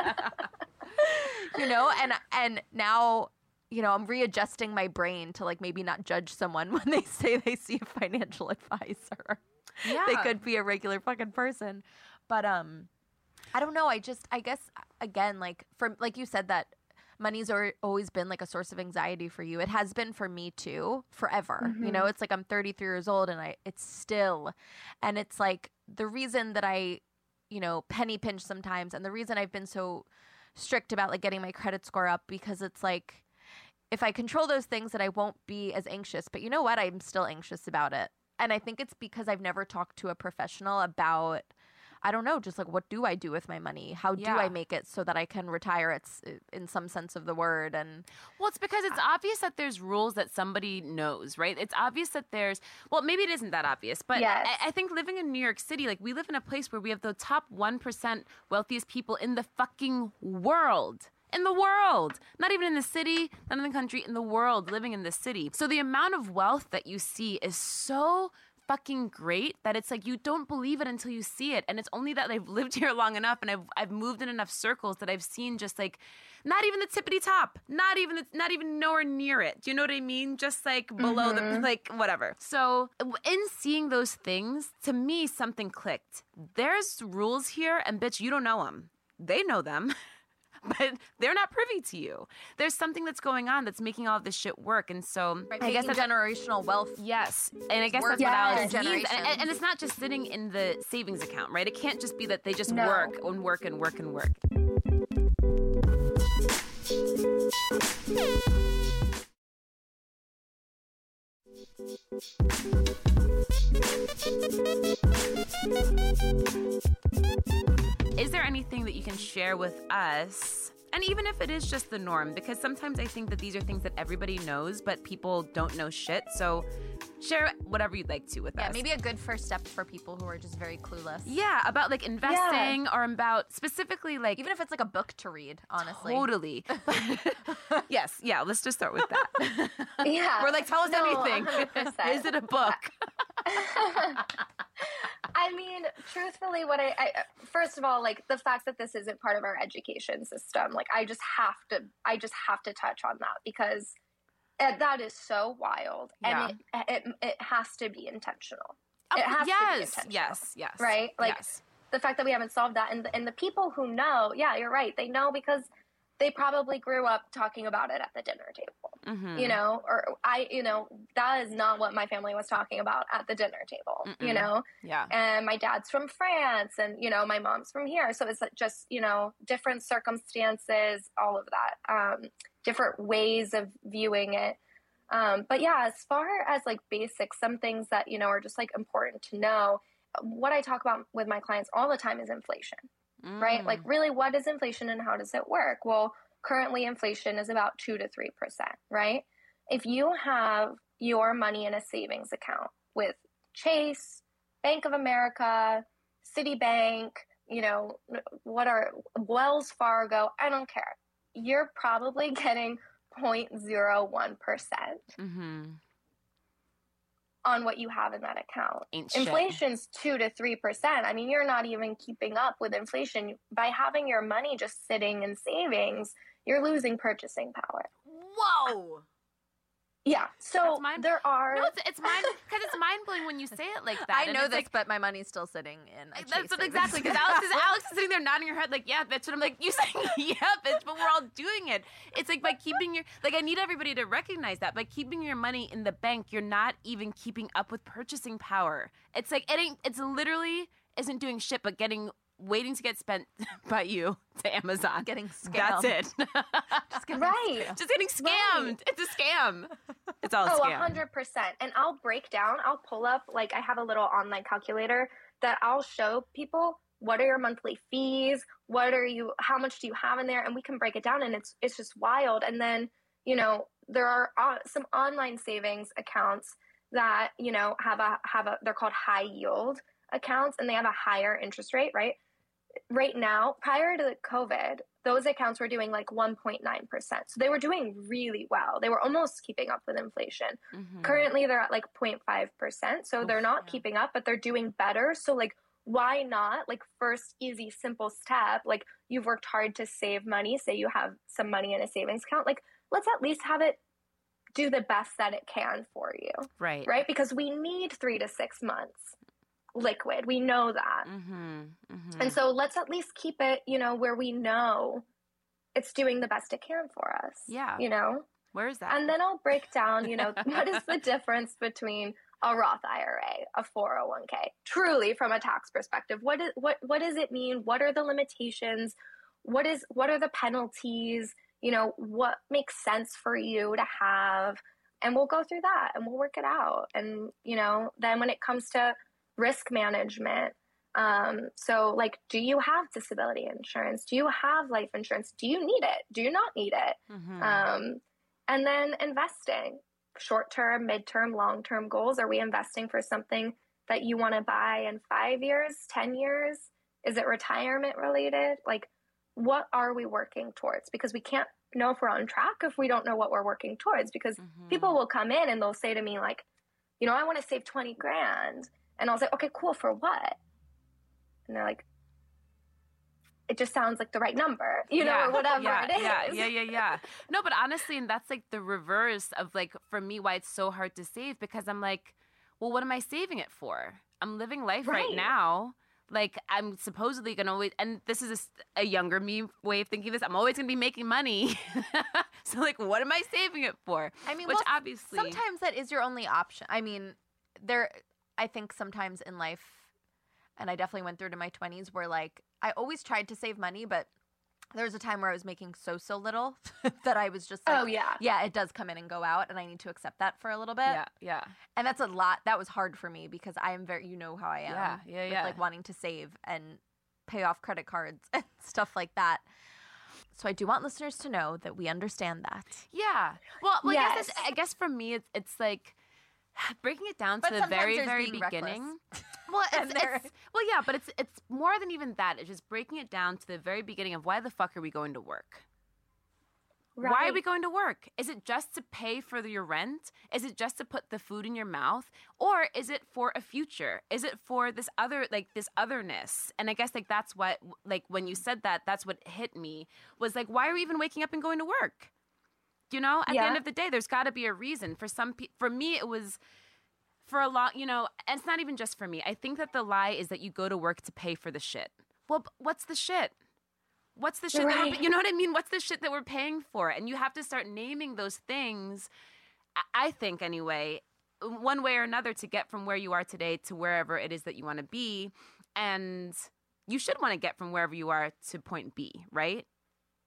[SPEAKER 2] you know, and and now, you know, I'm readjusting my brain to like maybe not judge someone when they say they see a financial advisor.
[SPEAKER 1] Yeah.
[SPEAKER 2] They could be a regular fucking person. But um I don't know. I just I guess again like for like you said that money's al- always been like a source of anxiety for you. It has been for me too, forever. You know, it's like I'm 33 years old and I it's still and it's like the reason that I you know, penny pinch sometimes and the reason I've been so strict about like getting my credit score up because it's like if I control those things that I won't be as anxious. But you know what? I'm still anxious about it. And I think it's because I've never talked to a professional about I don't know, just like what do I do with my money? How do
[SPEAKER 1] Yeah.
[SPEAKER 2] I make it so that I can retire it's uh, in some sense of the word and
[SPEAKER 1] Well, it's because it's obvious that there's rules that somebody knows, right? It's obvious that there's, well, maybe it isn't that obvious, but
[SPEAKER 3] Yes.
[SPEAKER 1] I, I think living in New York City, like we live in a place where we have the top 1% wealthiest people in the fucking world. In the world, not even in the city, not in the country, in the world, living in the city. So the amount of wealth that you see is so fucking great that it's like you don't believe it until you see it. And it's only that I've lived here long enough and I've I've moved in enough circles that I've seen just like not even the tippity top not even the, not even nowhere near it. Do you know what I mean? Just like below the mm-hmm. like whatever. So in seeing those things to me something clicked. There's rules here and bitch you don't know them they know them but they're not privy to you. There's something that's going on that's making all of this shit work, and so I guess
[SPEAKER 2] that's generational wealth.
[SPEAKER 1] Yes, and I guess that's what Alex
[SPEAKER 2] generations.
[SPEAKER 1] means. And, and, and it's not just sitting in the savings account, right? It can't just be that they just
[SPEAKER 3] No.
[SPEAKER 1] work and work and work and work. Is there anything that you can share with us? And even if it is just the norm, because sometimes I think that these are things that everybody knows, but people don't know shit. So share whatever you'd like to with
[SPEAKER 2] Yeah,
[SPEAKER 1] us.
[SPEAKER 2] Yeah, maybe a good first step for people who are just very clueless.
[SPEAKER 1] Yeah, about like investing or about specifically like
[SPEAKER 2] Even if it's like a book to read, honestly.
[SPEAKER 1] totally. yes, yeah, let's just start with that.
[SPEAKER 3] yeah.
[SPEAKER 1] We're like, tell us
[SPEAKER 3] No,
[SPEAKER 1] everything.
[SPEAKER 3] 100%.
[SPEAKER 1] Is it a book?
[SPEAKER 3] I mean, truthfully, what I, I first of all, like the fact that this isn't part of our education system, like I just have to, I just have to touch on that because it, that is so wild,
[SPEAKER 1] Yeah.
[SPEAKER 3] and it, it it has to be intentional.
[SPEAKER 1] Oh,
[SPEAKER 3] It has to be
[SPEAKER 1] yes,
[SPEAKER 3] intentional.
[SPEAKER 1] yes, yes.
[SPEAKER 3] Right? Like,
[SPEAKER 1] yes.
[SPEAKER 3] The fact that we haven't solved that, and the, and the people who know, yeah, you're right, they know because they probably grew up talking about it at the dinner table.
[SPEAKER 1] Mhm.
[SPEAKER 3] You know, or I, you know, that is not what my family was talking about at the dinner table. You
[SPEAKER 1] Mm-mm.
[SPEAKER 3] know,
[SPEAKER 1] Yeah.
[SPEAKER 3] and my dad's from France and you know my mom's from here so it's just you know different circumstances all of that um, different ways of viewing it um, but yeah as far as like basics some things that you know are just like important to know what i talk about with my clients all the time is inflation right?
[SPEAKER 1] Mm.
[SPEAKER 3] like really what is inflation and how does it work? Well currently inflation is about 2 to 3% right? If you have your money in a savings account with chase bank of america citibank you know what are wells fargo i don't care. You're probably getting 0.01%
[SPEAKER 1] Mm-hmm.
[SPEAKER 3] On what you have in that account
[SPEAKER 1] Ain't shit.
[SPEAKER 3] inflation's 2 to 3% i mean you're not even keeping up with inflation by having your money just sitting in savings you're losing purchasing power
[SPEAKER 2] Whoa.
[SPEAKER 3] Yeah so
[SPEAKER 1] mind-
[SPEAKER 3] there are
[SPEAKER 1] No, it's it's mind because it's mind blowing when you say it like that.
[SPEAKER 2] I know this,
[SPEAKER 1] like,
[SPEAKER 2] but my money's still sitting in.
[SPEAKER 1] That's what exactly because Alex is Alex is sitting there nodding her head like yeah bitch and I'm like you saying yeah bitch but we're all doing it. It's like by keeping your like I need everybody to recognize that by keeping your money in the bank you're not even keeping up with purchasing power. It's like it ain't it's literally isn't doing shit but getting waiting to get spent by you to Amazon.
[SPEAKER 2] Getting scammed.
[SPEAKER 1] That's it.
[SPEAKER 2] Just kidding.
[SPEAKER 3] right
[SPEAKER 1] Just getting scammed. It's a scam. It's all a
[SPEAKER 3] Oh,
[SPEAKER 1] scam.
[SPEAKER 3] a hundred percent. And I'll break down. I'll pull up like I have a little online calculator that I'll show people what are your monthly fees, what are you, how much do you have in there, and we can break it down. And it's it's just wild. And then you know there are uh, some online savings accounts that you know have a have a they're called high yield accounts, and they have a higher interest rate, right? Right now, prior to COVID, those accounts were doing like 1.9%. So they were doing really well. They were almost keeping up with inflation.
[SPEAKER 1] Mhm.
[SPEAKER 3] Currently, they're at like 0.5%. So they're not
[SPEAKER 1] yeah.
[SPEAKER 3] keeping up, but they're doing better. So, like, why not? Like, first, easy, simple step. Like, you've worked hard to save money. Say you have some money in a savings account. Like, let's at least have it do the best that it can for you.
[SPEAKER 1] Right.
[SPEAKER 3] Right. Because we need three to six months liquid. We know that.
[SPEAKER 1] Mm-hmm. Mm-hmm.
[SPEAKER 3] And so let's at least keep it, you know, where we know it's doing the best it can for us.
[SPEAKER 1] Yeah.
[SPEAKER 3] You know?
[SPEAKER 1] Where is that?
[SPEAKER 3] And then I'll break down, you know, what is the difference between a Roth IRA, a 401k, truly from a tax perspective. What is what what does it mean? What are the limitations? What is what are the penalties? You know, what makes sense for you to have? And we'll go through that and we'll work it out. And, you know, then when it comes to risk management, um, so like, do you have disability insurance? Do you have life insurance? Do you need it? Do you not need it?
[SPEAKER 1] Mhm.
[SPEAKER 3] Um, and then investing short term, mid term, long term goals. Are we investing for something that you want to buy in five years, 10 years? Is it retirement related? Like, what are we working towards? Because we can't know if we're on track if we don't know what we're working towards. Because
[SPEAKER 1] Mhm.
[SPEAKER 3] people will come in and they'll say to me, like, you know, I want to save 20 grand. And I was like, okay, cool, for what? And they're like, it just sounds like the right number, you know,
[SPEAKER 1] Yeah,
[SPEAKER 3] or whatever
[SPEAKER 1] yeah,
[SPEAKER 3] it is.
[SPEAKER 1] Yeah, yeah, yeah, yeah. No, but honestly, and that's like the reverse of like for me why it's so hard to save because I'm like, well, what am I saving it for? I'm living life right,
[SPEAKER 3] Right.
[SPEAKER 1] now. Like I'm supposedly gonna always, and this is a younger me way of thinking this. I'm always gonna be making money. so like, what am I saving it for?
[SPEAKER 2] I mean,
[SPEAKER 1] Which
[SPEAKER 2] well,
[SPEAKER 1] obviously,
[SPEAKER 2] sometimes that is your only option. I mean, there, I think sometimes in life, and I definitely went through to my 20s where like I always tried to save money, but there was a time where I was making so, so little that I was just oh, like,
[SPEAKER 3] Oh, yeah.
[SPEAKER 2] yeah, it does come in and go out, and I need to accept that for a little bit.
[SPEAKER 1] yeah, yeah,
[SPEAKER 2] And that's a lot. That was hard for me because I am very, you know how I am.
[SPEAKER 1] Yeah, yeah,
[SPEAKER 2] with,
[SPEAKER 1] yeah.
[SPEAKER 2] Like wanting to save and pay off credit cards and stuff like that. So I do want listeners to know that we understand that.
[SPEAKER 1] yeah. Well, well I guess
[SPEAKER 3] Yes.
[SPEAKER 1] I guess for me, it's it's like breaking it down to
[SPEAKER 2] But
[SPEAKER 1] the very, very beginning. Well, it's, it's well, yeah, but it's it's more than even that. It's just breaking it down to the very beginning of why the fuck are we going to work? Why are we going to work? Is it just to pay for your rent? Is it just to put the food in your mouth? Or is it for a future? Is it for this other like this otherness? And I guess like that's what like when you said that, that's what hit me was like why are we even waking up and going to work? You know, at the end of the day there's got to be a reason. For some pe- for me it was for a long, you know, and it's not even just for me. I think that the lie is that you go to work to pay for the shit. Well, what's the shit? What's the shit? That we're, you know what I mean? What's the shit that we're paying for? And you have to start naming those things. I- think anyway, one way or another to get from where you are today to wherever it is that you want to be, and you should want to get from wherever you are to point B, right?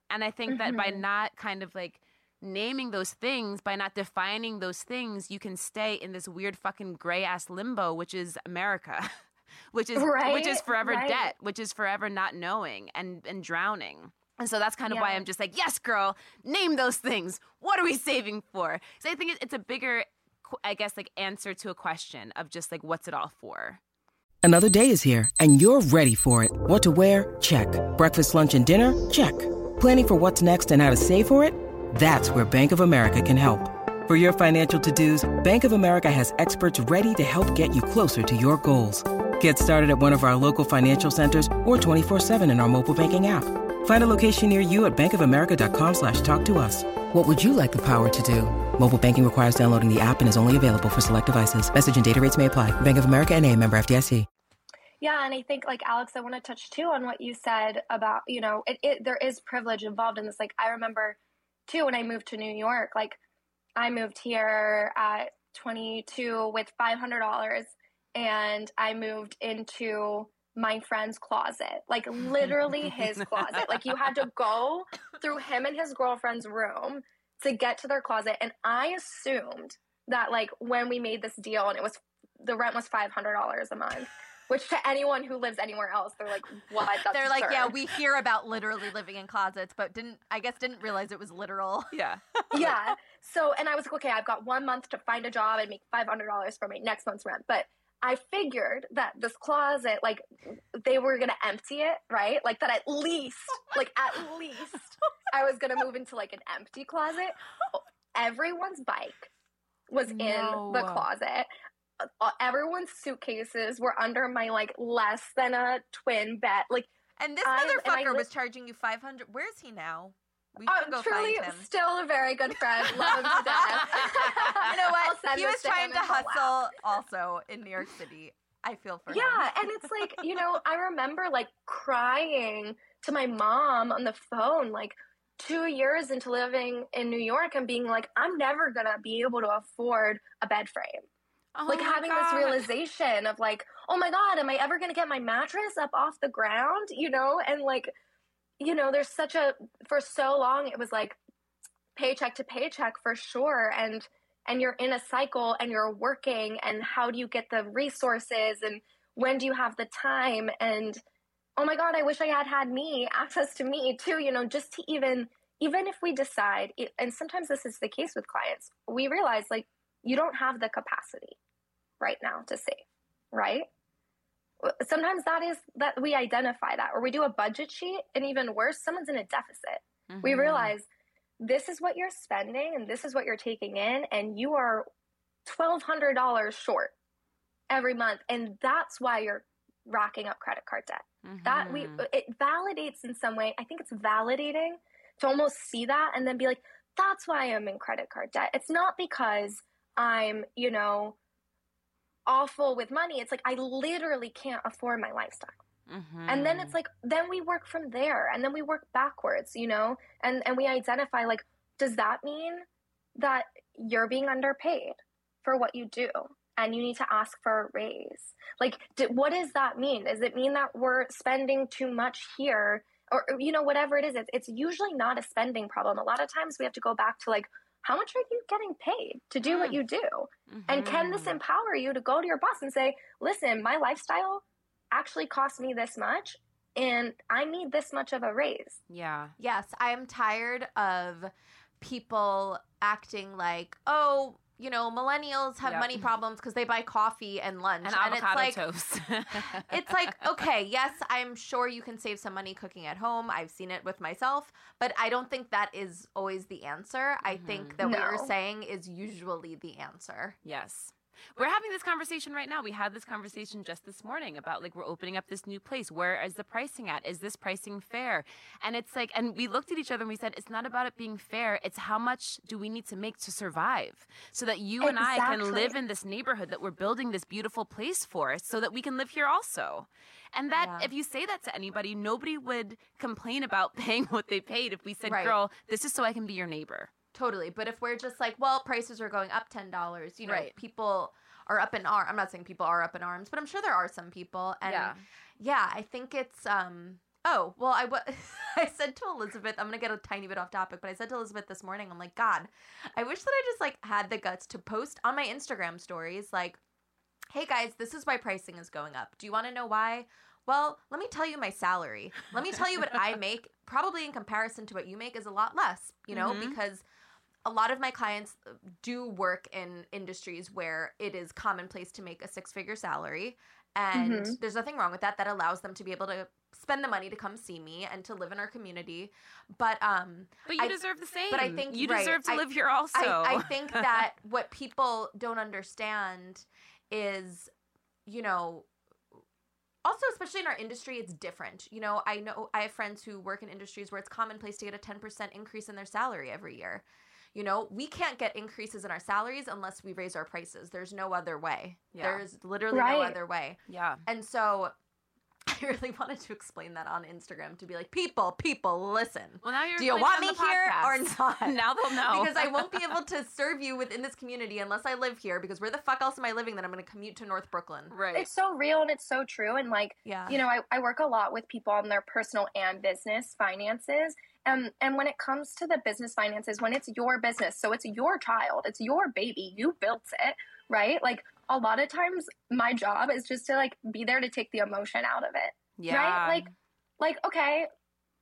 [SPEAKER 1] And I think that by
[SPEAKER 3] Mhm.
[SPEAKER 1] not kind of like naming those things, by not defining those things, you can stay in this weird fucking gray ass limbo, which is America. which is which is forever
[SPEAKER 3] right.
[SPEAKER 1] debt, which is forever not knowing and and drowning. And so that's kind of why I'm just like, yes, girl, name those things. What are we saving for? So I think it's a bigger, I guess, like answer to a question of just like, what's it all for?
[SPEAKER 4] Another day is here, and you're ready for it. What to wear? Check. Breakfast, lunch, and dinner? Check. Planning for what's next and how to save for it? That's where Bank of America can help. For your financial to-dos, Bank of America has experts ready to help get you closer to your goals. Get started at one of our local financial centers or 24-7 in our mobile banking app. Find a location near you at bankofamerica.com slash talk to us. What would you like the power to do? Mobile banking requires downloading the app and is only available for select devices. Message and data rates may apply. Bank of America and a member FDIC.
[SPEAKER 3] Yeah, and I think like Alex, I want to touch too on what you said about you know it, it. There is privilege involved in this. Like I remember too when I moved to New York. Like I moved here at 22 with $500, and I moved into my friend's closet, like literally his closet. Like you had to go through him and his girlfriend's room to get to their closet, and I assumed that like when we made this deal and it was the rent was $500 a month which to anyone who lives anywhere else, they're like, "What?" That's
[SPEAKER 2] They're like, yeah, we hear about literally living in closets, but didn't I guess didn't realize it was literal.
[SPEAKER 1] Yeah.
[SPEAKER 3] yeah. So, and I was like, okay, I've got one month to find a job and make five hundred dollars for my next month's rent. But I figured that this closet, like, they were gonna empty it, right? Like that at least, like at least, I was gonna move into like an empty closet. Everyone's bike was in
[SPEAKER 1] No.
[SPEAKER 3] the closet. Uh, everyone's suitcases were under my like less than a twin bed. Like,
[SPEAKER 2] And this
[SPEAKER 3] I- and
[SPEAKER 2] motherfucker
[SPEAKER 3] li-
[SPEAKER 2] was charging you 500. Where is he now? We can go
[SPEAKER 3] truly
[SPEAKER 2] find him.
[SPEAKER 3] still a very good friend. Love him to death.
[SPEAKER 2] you know what? He was trying to
[SPEAKER 3] and
[SPEAKER 2] hustle also in New York City. I feel for him.
[SPEAKER 3] Yeah, and it's like, you know, I remember like crying to my mom on the phone, like two years into living in New York and being like, I'm never gonna be able to afford a bed frame.
[SPEAKER 1] Oh
[SPEAKER 3] like having this realization of like, oh my God, am I ever gonna get my mattress up off the ground? You know, and like, you know, there's such a for so long it was like paycheck to paycheck for sure. And and you're in a cycle and you're working and how do you get the resources and when do you have the time and oh my god i wish i had had me access to me too you know just to even even if we decide and sometimes this is the case with clients we realize like you don't have the capacity right now to save right? Sometimes that is that we identify that or we do a budget sheet and even worse someone's in a deficit. We
[SPEAKER 1] Mhm.
[SPEAKER 3] realize this is what you're spending and this is what you're taking in and you are $1200 short every month and that's why you're racking up credit card debt. That we
[SPEAKER 1] Mhm.
[SPEAKER 3] it validates in some way. I think it's validating to almost see that and then be like that's why i'm in credit card debt. It's not because i'm you know awful with money. It's like i literally can't afford my lifestyle.
[SPEAKER 1] Mhm.
[SPEAKER 3] and then it's like then we work from there and then we work backwards you know? And and we identify like does that mean that you're being underpaid for what you do and you need to ask for a raise? Like d what does that mean? Does it mean that we're spending too much here? Or you know whatever it is it's, it's usually not a spending problem. A lot of times we have to go back to like how much are you getting paid to do what
[SPEAKER 1] Mm.
[SPEAKER 3] you do and can this
[SPEAKER 1] Mhm.
[SPEAKER 3] empower you to go to your boss and say, listen, my lifestyle actually costs me this much and I need this much of a raise?
[SPEAKER 1] yeah
[SPEAKER 2] Yes, I am tired of people acting like, oh, you know, millennials have
[SPEAKER 1] Yep.
[SPEAKER 2] money problems because they buy coffee and lunch.
[SPEAKER 1] and
[SPEAKER 2] it's
[SPEAKER 1] avocado
[SPEAKER 2] like,
[SPEAKER 1] toast
[SPEAKER 2] it's like, okay, yes, I'm sure you can save some money cooking at home. I've seen it with myself, but I don't think that is always the answer. I think mm-hmm. that what you're saying is usually the answer.
[SPEAKER 1] Yes. We're having this conversation right now. We had this conversation just this morning about like we're opening up this new place. Where is the pricing at? Is this pricing fair? And it's like, and we looked at each other and we said, it's not about it being fair. It's how much do we need to make to survive so that you and I can live in this neighborhood that we're building this beautiful place for so that we can live here also. And that,
[SPEAKER 2] Yeah.
[SPEAKER 1] if you say that to anybody, nobody would complain about paying what they paid if we said,
[SPEAKER 2] Right.
[SPEAKER 1] girl, this is so I can be your neighbor.
[SPEAKER 2] Totally. But if we're just like, well, prices are going up ten dollars, you know,
[SPEAKER 1] Right.
[SPEAKER 2] people are up in arms. I'm not saying people are up in arms, but I'm sure there are some people. And
[SPEAKER 1] Yeah.
[SPEAKER 2] yeah, I think it's um oh, well I wa- I said to Elizabeth, I'm gonna get a tiny bit off topic, but I said to Elizabeth this morning, I'm like, God, I wish that I just like had the guts to post on my Instagram stories like, hey guys, this is why pricing is going up. Do you wanna know why? Well, let me tell you my salary. Let me tell you what I make, probably in comparison to what you make, is a lot less, you know,
[SPEAKER 1] Mhm.
[SPEAKER 2] because a lot of my clients uh, do work in industries where it is commonplace to make a six figure salary. And
[SPEAKER 3] Mhm.
[SPEAKER 2] there's nothing wrong with that. That allows them to be able to spend the money to come see me and to live in our community. But um,
[SPEAKER 1] But you
[SPEAKER 2] I-
[SPEAKER 1] deserve the same.
[SPEAKER 2] but I think-
[SPEAKER 1] you
[SPEAKER 2] right,
[SPEAKER 1] deserve to
[SPEAKER 2] I-
[SPEAKER 1] live here also.
[SPEAKER 2] I, I think that what people don't understand is, you know, also especially in our industry, it's different. You know, I know I have friends who work in industries where it's commonplace to get a ten percent increase in their salary every year. You know, we can't get increases in our salaries unless we raise our prices. There's no other way.
[SPEAKER 1] Yeah.
[SPEAKER 2] There's literally no other way.
[SPEAKER 1] yeah.
[SPEAKER 2] And so I really wanted to explain that on Instagram to be like, people, people, listen.
[SPEAKER 1] Well, now you're
[SPEAKER 2] Do you want me here or not?
[SPEAKER 1] now they'll know
[SPEAKER 2] because I won't be able to serve you within this community unless I live here. Because where the fuck else am I living that I'm going to commute to North Brooklyn?
[SPEAKER 1] right.
[SPEAKER 3] It's so real and it's so true. And like,
[SPEAKER 2] Yeah.
[SPEAKER 3] you know, I, I work a lot with people on their personal and business finances. And, and when it comes to the business finances, when it's your business, so it's your child, it's your baby, you built it, right? Like a lot of times my job is just to like be there to take the emotion out of it.
[SPEAKER 1] yeah.
[SPEAKER 3] right? Like, like okay,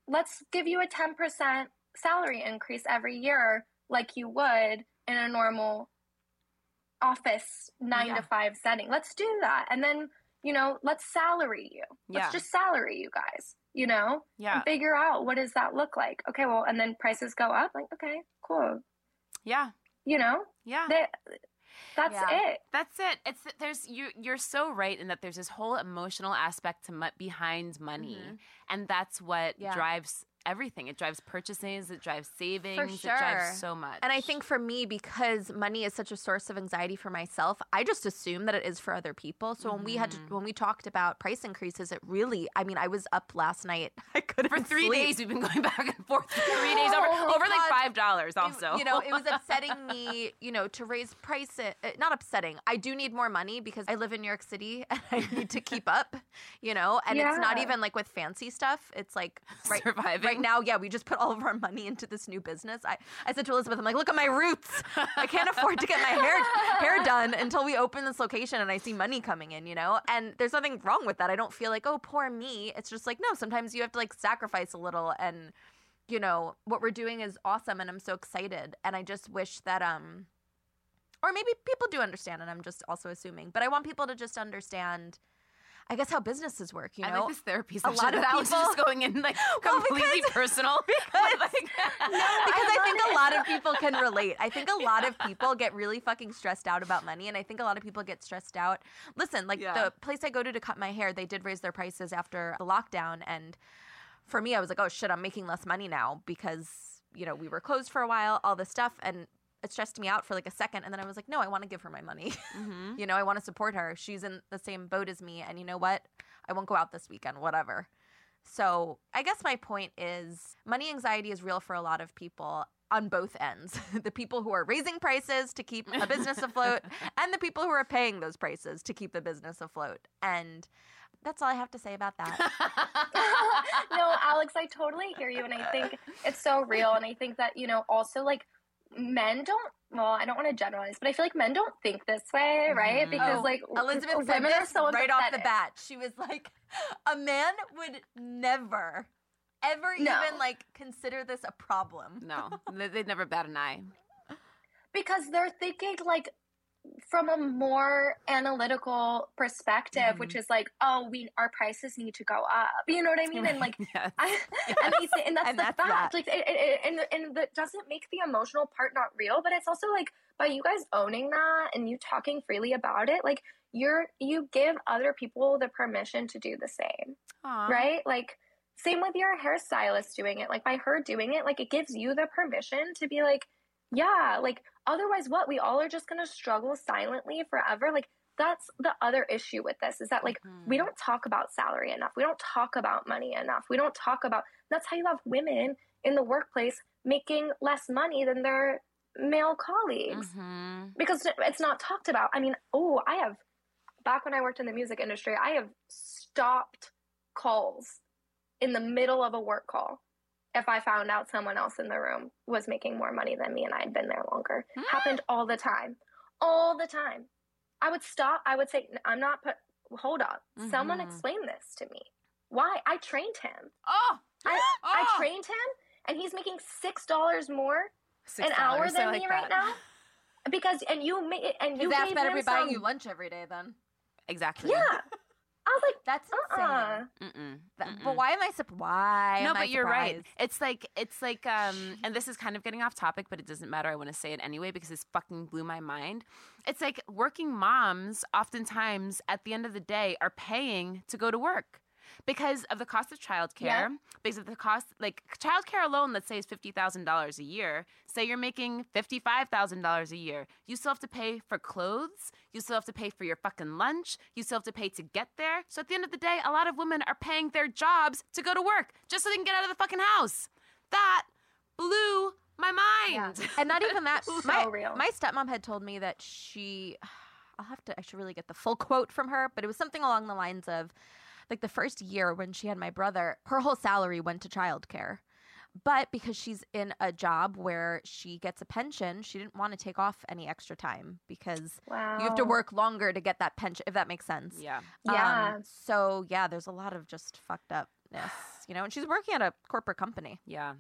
[SPEAKER 3] let's give you a ten percent salary increase every year, like you would in a normal office nine
[SPEAKER 1] Yeah.
[SPEAKER 3] to five setting. Let's do that, and then you know, let's salary you. Let's
[SPEAKER 1] Yeah.
[SPEAKER 3] just salary you guys. You know,
[SPEAKER 1] yeah.
[SPEAKER 3] figure out what does that look like. Okay, well, and then prices go up. Like, okay, cool.
[SPEAKER 1] Yeah.
[SPEAKER 3] You know,
[SPEAKER 1] Yeah.
[SPEAKER 3] they, That's
[SPEAKER 2] Yeah.
[SPEAKER 3] it.
[SPEAKER 1] That's it. It's there's you you're so right in that there's this whole emotional aspect to behind money, and that's what
[SPEAKER 2] Mm-hmm. Yeah.
[SPEAKER 1] drives everything. It drives purchases, it drives savings,
[SPEAKER 2] For
[SPEAKER 1] it drives so much.
[SPEAKER 2] And I think for me, because money is such a source of anxiety for myself, I just assume that it is for other people. So when we had to,
[SPEAKER 1] Mm-hmm.
[SPEAKER 2] when we talked about price increases, it really, I mean, I was up last night. I couldn't
[SPEAKER 1] for three
[SPEAKER 2] sleep.
[SPEAKER 1] days we've been going back and forth. For three days over over like five dollars.
[SPEAKER 2] It-
[SPEAKER 1] Also,
[SPEAKER 2] you know, it was upsetting me, you know, to raise prices. uh, Not upsetting. I do need more money because I live in New York City and I need to keep up, you know, and it's not even like with fancy stuff. It's like right,
[SPEAKER 1] Surviving.
[SPEAKER 2] right now, yeah, we just put all of our money into this new business. I, I said to Elizabeth, I'm like, look at my roots. I can't afford to get my hair hair done until we open this location and I see money coming in, you know? And there's nothing wrong with that. I don't feel like, oh, poor me. It's just like, no, sometimes you have to like sacrifice a little and you know, what we're doing is awesome and I'm so excited. And I just wish that um or maybe people do understand and I'm just also assuming. But I want people to just understand I guess how businesses work, you
[SPEAKER 1] I
[SPEAKER 2] know?
[SPEAKER 1] like this therapy
[SPEAKER 2] a lot of
[SPEAKER 1] Alex just going in like
[SPEAKER 2] Well,
[SPEAKER 1] completely
[SPEAKER 2] because-
[SPEAKER 1] personal.
[SPEAKER 2] because-
[SPEAKER 1] Like-
[SPEAKER 2] because I think a lot of people can relate. I think a lot of people get really fucking stressed out about money, and I think a lot of people get stressed out. Listen, like
[SPEAKER 1] Yeah.
[SPEAKER 2] the place I go to to cut my hair, they did raise their prices after the lockdown, and for me, I was like, oh shit, I'm making less money now because you know we were closed for a while, all this stuff, and it stressed me out for like a second, and then I was like, no, I want to give her my money.
[SPEAKER 1] Mhm.
[SPEAKER 2] you know, I want to support her. She's in the same boat as me, and you know what? I won't go out this weekend, whatever. So I guess my point is money anxiety is real for a lot of people on both ends the people who are raising prices to keep a business afloat, and the people who are paying those prices to keep the business afloat. And that's all I have to say about that.
[SPEAKER 3] no, Alex, I totally hear you. And I think it's so real. And I think that, you know, also like men don't, well, I don't want to generalize, but I feel like men don't think this way, right?
[SPEAKER 1] Mhm.
[SPEAKER 3] Because
[SPEAKER 2] Oh,
[SPEAKER 3] like
[SPEAKER 2] Elizabeth
[SPEAKER 3] women
[SPEAKER 2] said
[SPEAKER 3] are so
[SPEAKER 2] right off the bat. She was like, a man would never, ever
[SPEAKER 3] No.
[SPEAKER 2] even like consider this a problem.
[SPEAKER 1] no, they- they'd never bat an eye.
[SPEAKER 3] because they're thinking like from a more analytical perspective, which mm-hmm. is like, oh, we our prices need to go up. You know what I mean? And like,
[SPEAKER 1] Yes.
[SPEAKER 3] I, and, he's, and that's
[SPEAKER 2] And
[SPEAKER 3] the
[SPEAKER 2] that's
[SPEAKER 3] fact.
[SPEAKER 2] that.
[SPEAKER 3] Like, it, it, and and that doesn't make the emotional part not real, but it's also like by you guys owning that and you talking freely about it, like you're you give other people the permission to do the same,
[SPEAKER 1] Aw.
[SPEAKER 3] right? Like. Same with your hairstylist doing it. Like by her doing it, like it gives you the permission to be like, yeah, like otherwise what? We all are just gonna struggle silently forever. Like that's the other issue with this is that like we don't talk about salary enough. We don't talk about money enough. We don't talk about that's how you have women in the workplace making less money than their male colleagues
[SPEAKER 1] Mhm.
[SPEAKER 3] because it's not talked about. I mean, oh, I have back when I worked in the music industry, I have stopped calls in the middle of a work call if I found out someone else in the room was making more money than me and I had been there longer. Happened all the time. All the time. I would stop. I would say, I'm not put hold up. Someone
[SPEAKER 1] Mhm.
[SPEAKER 3] explain this to me. Why? I trained him.
[SPEAKER 1] Oh,
[SPEAKER 3] I, I
[SPEAKER 1] Oh.
[SPEAKER 3] trained him and he's making six dollars more
[SPEAKER 1] Six
[SPEAKER 3] an hour than
[SPEAKER 1] like
[SPEAKER 3] me
[SPEAKER 1] that.
[SPEAKER 3] right now. Because and you ma- and you gave
[SPEAKER 2] better be buying
[SPEAKER 3] some-
[SPEAKER 2] you lunch every day then.
[SPEAKER 1] Exactly.
[SPEAKER 3] Yeah. I was like,
[SPEAKER 2] That's insane.
[SPEAKER 3] uh-uh.
[SPEAKER 1] Mm-mm. Mm-mm.
[SPEAKER 2] But why am I surprised? Why?
[SPEAKER 1] no,
[SPEAKER 2] am I
[SPEAKER 1] but you're right.
[SPEAKER 2] surprised?
[SPEAKER 1] It's like it's like um and this is kind of getting off topic, but it doesn't matter. I want to say it anyway because it's fucking blew my mind. It's like working moms oftentimes at the end of the day are paying to go to work. Because of the cost of childcare,
[SPEAKER 3] Yeah.
[SPEAKER 1] because of the cost, like childcare alone, let's say is fifty thousand dollars a year. Say you're making fifty-five thousand dollars a year, you still have to pay for clothes. You still have to pay for your fucking lunch. You still have to pay to get there. So at the end of the day, a lot of women are paying their jobs to go to work just so they can get out of the fucking house. That blew my mind.
[SPEAKER 2] and not even that.
[SPEAKER 3] So
[SPEAKER 2] my,
[SPEAKER 3] real.
[SPEAKER 2] my stepmom had told me that she, I'll have to, actually really get the full quote from her, but it was something along the lines of, like the first year when she had my brother, her whole salary went to childcare. But because she's in a job where she gets a pension, she didn't want to take off any extra time because
[SPEAKER 3] wow.
[SPEAKER 2] you have to work longer to get that pension, if that makes sense.
[SPEAKER 1] Yeah.
[SPEAKER 3] Yeah.
[SPEAKER 2] Um, so yeah, there's a lot of just fucked upness, you know. And she's working at a corporate company.
[SPEAKER 1] Yeah.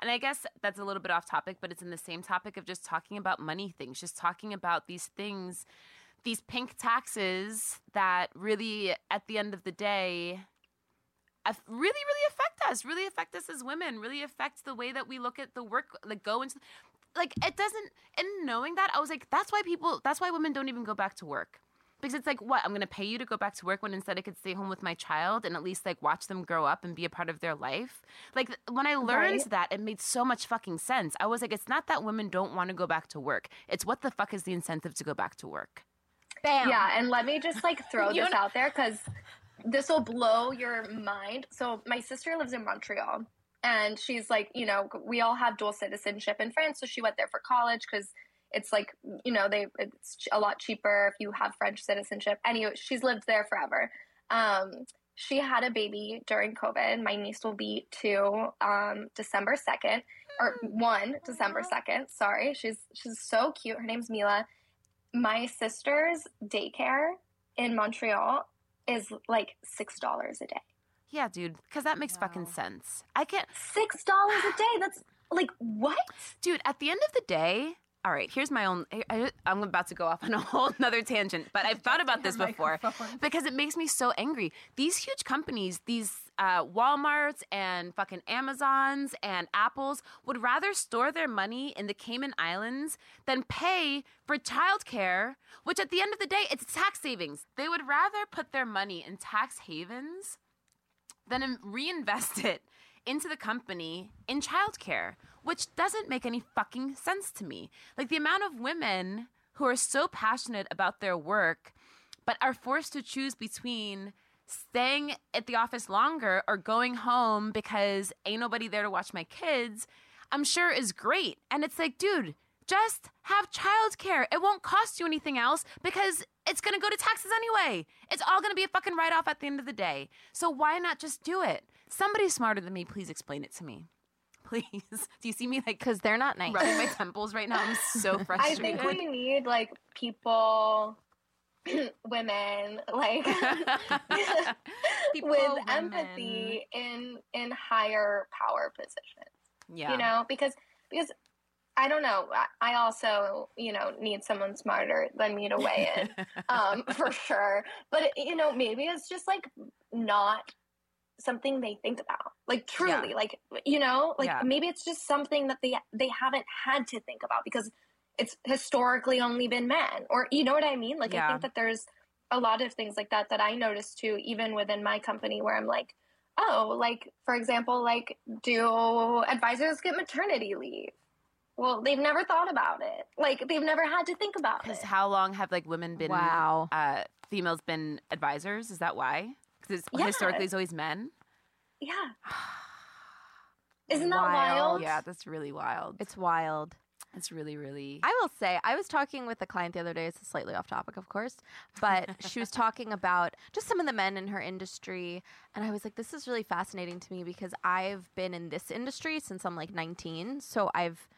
[SPEAKER 1] And I guess that's a little bit off topic, but it's in the same topic of just talking about money things, just talking about these things, these pink taxes that really, at the end of the day, really, really affect us, really affect us as women, really affect the way that we look at the work, like go into. like it doesn't. And knowing that, I was like, that's why people. That's why women don't even go back to work. Because it's like, what? I'm going to pay you to go back to work when instead I could stay home with my child and at least like watch them grow up and be a part of their life. Like when I learned
[SPEAKER 3] Right.
[SPEAKER 1] that, it made so much fucking sense. I was like, it's not that women don't want to go back to work. It's what the fuck is the incentive to go back to work?
[SPEAKER 2] Bam.
[SPEAKER 3] Yeah, and let me just like throw this
[SPEAKER 1] know-
[SPEAKER 3] out there because this will blow your mind. So my sister lives in Montreal, and she's like, you know, we all have dual citizenship in France, so she went there for college because it's like, you know, they it's a lot cheaper if you have French citizenship. Anyway, she's lived there forever. Um, she had a baby during COVID. My niece will be two um, December second or one December second. Sorry, she's she's so cute. Her name's Mila my sister's daycare in Montreal is like six dollars a day.
[SPEAKER 1] Yeah, dude, because that makes fucking sense. I can't,
[SPEAKER 3] Six dollars a day. That's like what?
[SPEAKER 1] dude. At the end of the day, all right. Here's my own. I, I'm about to go off on a whole nother tangent, but I've thought about this before because it makes me so angry. These huge companies, these uh, WalMarts and fucking Amazons and Apples, would rather store their money in the Cayman Islands than pay for childcare, which at the end of the day, it's tax savings. They would rather put their money in tax havens than reinvest it into the company in childcare, which doesn't make any fucking sense to me. Like the amount of women who are so passionate about their work, but are forced to choose between staying at the office longer or going home because ain't nobody there to watch my kids, I'm sure is great. And it's like, dude, just have childcare. It won't cost you anything else because it's going to go to taxes anyway. It's all going to be a fucking write off at the end of the day. So why not just do it? Somebody smarter than me, please explain it to me. Please. Do you see me like
[SPEAKER 2] Because they're not nice.
[SPEAKER 1] rubbing my temples right now? I'm so frustrated.
[SPEAKER 3] I think we need like people, women, like
[SPEAKER 1] People,
[SPEAKER 3] with
[SPEAKER 1] women.
[SPEAKER 3] empathy in in higher power positions.
[SPEAKER 1] Yeah.
[SPEAKER 3] You know, because because I don't know. I- I also you know need someone smarter than me to weigh in. um, for sure. But you know, maybe it's just like not something they think about. Like truly, like you know, like
[SPEAKER 1] Yeah.
[SPEAKER 3] maybe it's just something that they they haven't had to think about because it's historically only been men, or you know what I mean? Like I think that there's a lot of things like that that I notice too, even within my company, where I'm like. Oh, like for example, like do advisors get maternity leave? Well, they've never thought about it. Like they've never had to think about it.
[SPEAKER 1] Because how long have like women been?
[SPEAKER 2] Wow.
[SPEAKER 1] Uh, females been advisors? Is that why? Because
[SPEAKER 3] Yeah.
[SPEAKER 1] historically it's always men.
[SPEAKER 3] Yeah. Isn't that
[SPEAKER 2] Wild.
[SPEAKER 3] wild?
[SPEAKER 1] Yeah, that's really wild.
[SPEAKER 2] It's wild.
[SPEAKER 1] It's really, really.
[SPEAKER 2] I will say, I was talking with a client the other day. It's slightly off topic, of course, but she was talking about just some of the men in her industry. And I was like, this is really fascinating to me because I've been in this industry since I'm like 19. So I've.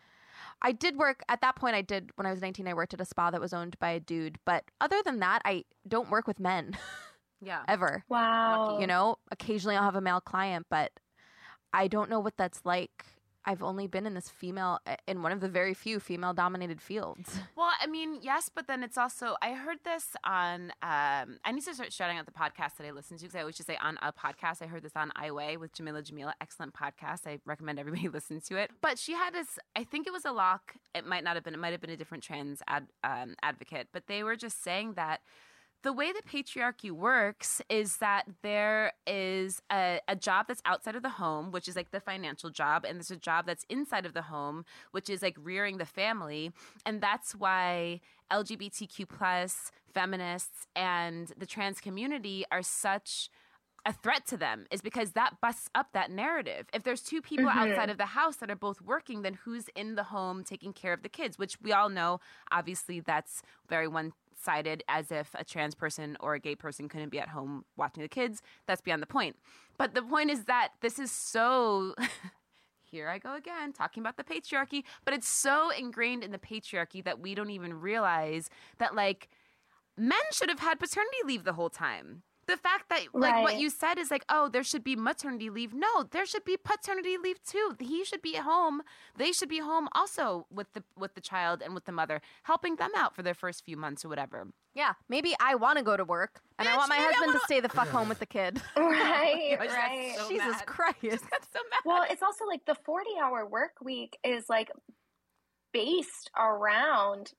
[SPEAKER 2] I did work at that point. I did when I was 19. I worked at a spa that was owned by a dude, but other than that, I don't work with men
[SPEAKER 1] yeah.
[SPEAKER 2] ever.
[SPEAKER 3] Wow.
[SPEAKER 2] You know, occasionally I'll have a male client, but I don't know what that's like. I've only been in this female, in one of the very few female dominated fields.
[SPEAKER 1] Well, I mean, yes, but then it's also I heard this on. Um, I need to start shouting out the podcast that I listen to because I always just say on a podcast. I heard this on I Weigh with Jameela Jamil, excellent podcast. I recommend everybody listen to it. But she had this. I think it was Alok. It might not have been. It might have been a different trans ad, um, advocate. But they were just saying that the way the patriarchy works is that there is a, a job that's outside of the home, which is like the financial job, and there's a job that's inside of the home, which is like rearing the family. And that's why LGBTQ plus feminists and the trans community are such a threat to them is because that busts up that narrative. If there's two people mm-hmm. outside of the house that are both working, then who's in the home taking care of the kids? Which we all know, obviously, that's very one sided, as if a trans person or a gay person couldn't be at home watching the kids. That's beyond the point. But the point is that this is so. Here I go again, talking about the patriarchy, but it's so ingrained in the patriarchy that we don't even realize that, like, men should have had paternity leave the whole time. The fact that like what you said is like, oh, there should be maternity leave. No, there should be paternity leave too. He should be at home. They should be home also with the with the child and with the mother, helping them out for their first few months or whatever.
[SPEAKER 2] Yeah, maybe I want to go to work and I want my husband to
[SPEAKER 1] wanna-
[SPEAKER 2] stay the fuck home with the kid.
[SPEAKER 3] Right,
[SPEAKER 1] Gosh, that's
[SPEAKER 3] right.
[SPEAKER 1] so
[SPEAKER 2] Jesus
[SPEAKER 1] mad.
[SPEAKER 2] Christ.
[SPEAKER 1] That's so mad.
[SPEAKER 3] well, it's also like the 40 hour work week is like based around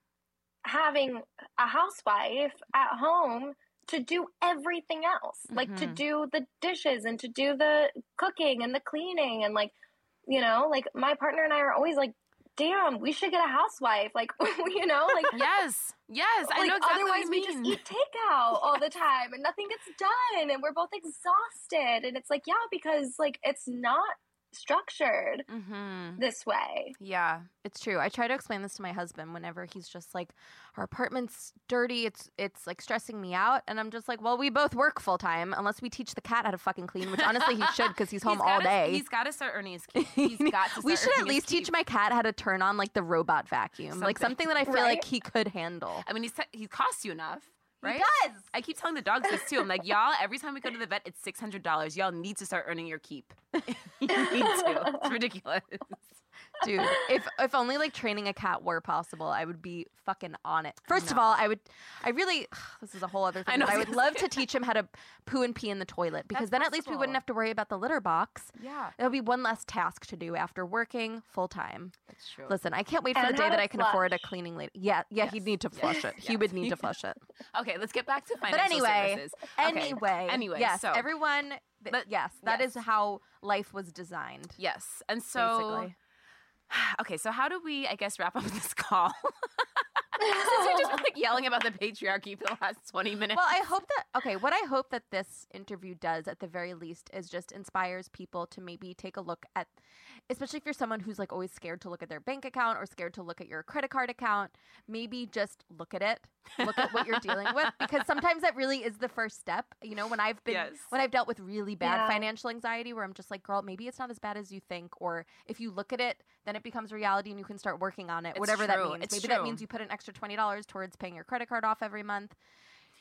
[SPEAKER 3] having a housewife at home to do everything else, like to
[SPEAKER 1] Mhm.
[SPEAKER 3] do the dishes and to do the cooking and the cleaning and like, you know, like my partner and I are always like, damn, we should get a housewife. Like, you know, like
[SPEAKER 1] Yes, yes, I
[SPEAKER 3] like,
[SPEAKER 1] know exactly
[SPEAKER 3] otherwise we just eat takeout all the time and nothing gets done and we're both exhausted and it's like yeah because like it's not structured
[SPEAKER 1] mm-hmm.
[SPEAKER 3] this way
[SPEAKER 1] Yeah,
[SPEAKER 2] It's true. I try to explain this to my husband whenever he's just like, "Our apartment's dirty. It's it's like stressing me out," and I'm just like, "Well, we both work full time, unless we teach the cat how to fucking clean, which honestly he should because he's home all
[SPEAKER 1] gotta,
[SPEAKER 2] day."
[SPEAKER 1] He's got to start earning his keep. He's got to.
[SPEAKER 2] we should at least teach my cat how to turn on like the robot vacuum, like
[SPEAKER 1] Something.
[SPEAKER 2] something that I feel
[SPEAKER 3] Right?
[SPEAKER 2] like he could handle.
[SPEAKER 1] I mean, he's he costs you enough, right?
[SPEAKER 2] does.
[SPEAKER 1] I keep telling the dogs this too. I'm like, y'all. Every time we go to the vet, it's six hundred dollars. Y'all need to start earning your keep. you need to. It's ridiculous.
[SPEAKER 2] Dude, if if only like training a cat were possible, I would be fucking on it. First of all, I would I really this is a whole other thing.
[SPEAKER 1] I know,
[SPEAKER 2] but I
[SPEAKER 1] I
[SPEAKER 2] would love
[SPEAKER 1] gonna
[SPEAKER 2] teach him how to poo and pee in the toilet because
[SPEAKER 1] That's
[SPEAKER 2] then at least we wouldn't have to worry about the litter box.
[SPEAKER 1] Yeah,
[SPEAKER 2] It'll be one less task to do after working full time.
[SPEAKER 1] that's true.
[SPEAKER 2] Listen, I can't wait for
[SPEAKER 3] And
[SPEAKER 2] the day that
[SPEAKER 3] to
[SPEAKER 2] I can afford a cleaning lady. Yeah, yeah,
[SPEAKER 1] Yes.
[SPEAKER 2] he'd need to flush it. He would need to flush it.
[SPEAKER 1] Okay, let's get back to
[SPEAKER 2] But
[SPEAKER 1] financial
[SPEAKER 2] anyway,
[SPEAKER 1] services. Okay,
[SPEAKER 2] anyway,
[SPEAKER 1] anyway,
[SPEAKER 2] yes,
[SPEAKER 1] so
[SPEAKER 2] everyone.
[SPEAKER 1] But-
[SPEAKER 2] yes, that is
[SPEAKER 1] yes.
[SPEAKER 2] how life was designed.
[SPEAKER 1] yes, and so
[SPEAKER 2] basically.
[SPEAKER 1] okay, so how do we, I guess, wrap up this call? Since we've just like yelling about the patriarchy for the last twenty minutes.
[SPEAKER 2] Well, I hope that okay. What I hope that this interview does, at the very least, is just inspires people to maybe take a look at, especially if you're someone who's like always scared to look at their bank account or scared to look at your credit card account. Maybe just look at it, look at what you're dealing with, because sometimes that really is the first step. You know, when I've been
[SPEAKER 1] Yes.
[SPEAKER 2] when I've dealt with really bad
[SPEAKER 3] Yeah.
[SPEAKER 2] financial anxiety, where I'm just like, girl, maybe it's not as bad as you think, or if you look at it, then it becomes reality and you can start working on it,
[SPEAKER 1] It's
[SPEAKER 2] whatever that means.
[SPEAKER 1] It's
[SPEAKER 2] maybe that means you put an extra twenty dollars towards paying your credit card off every month.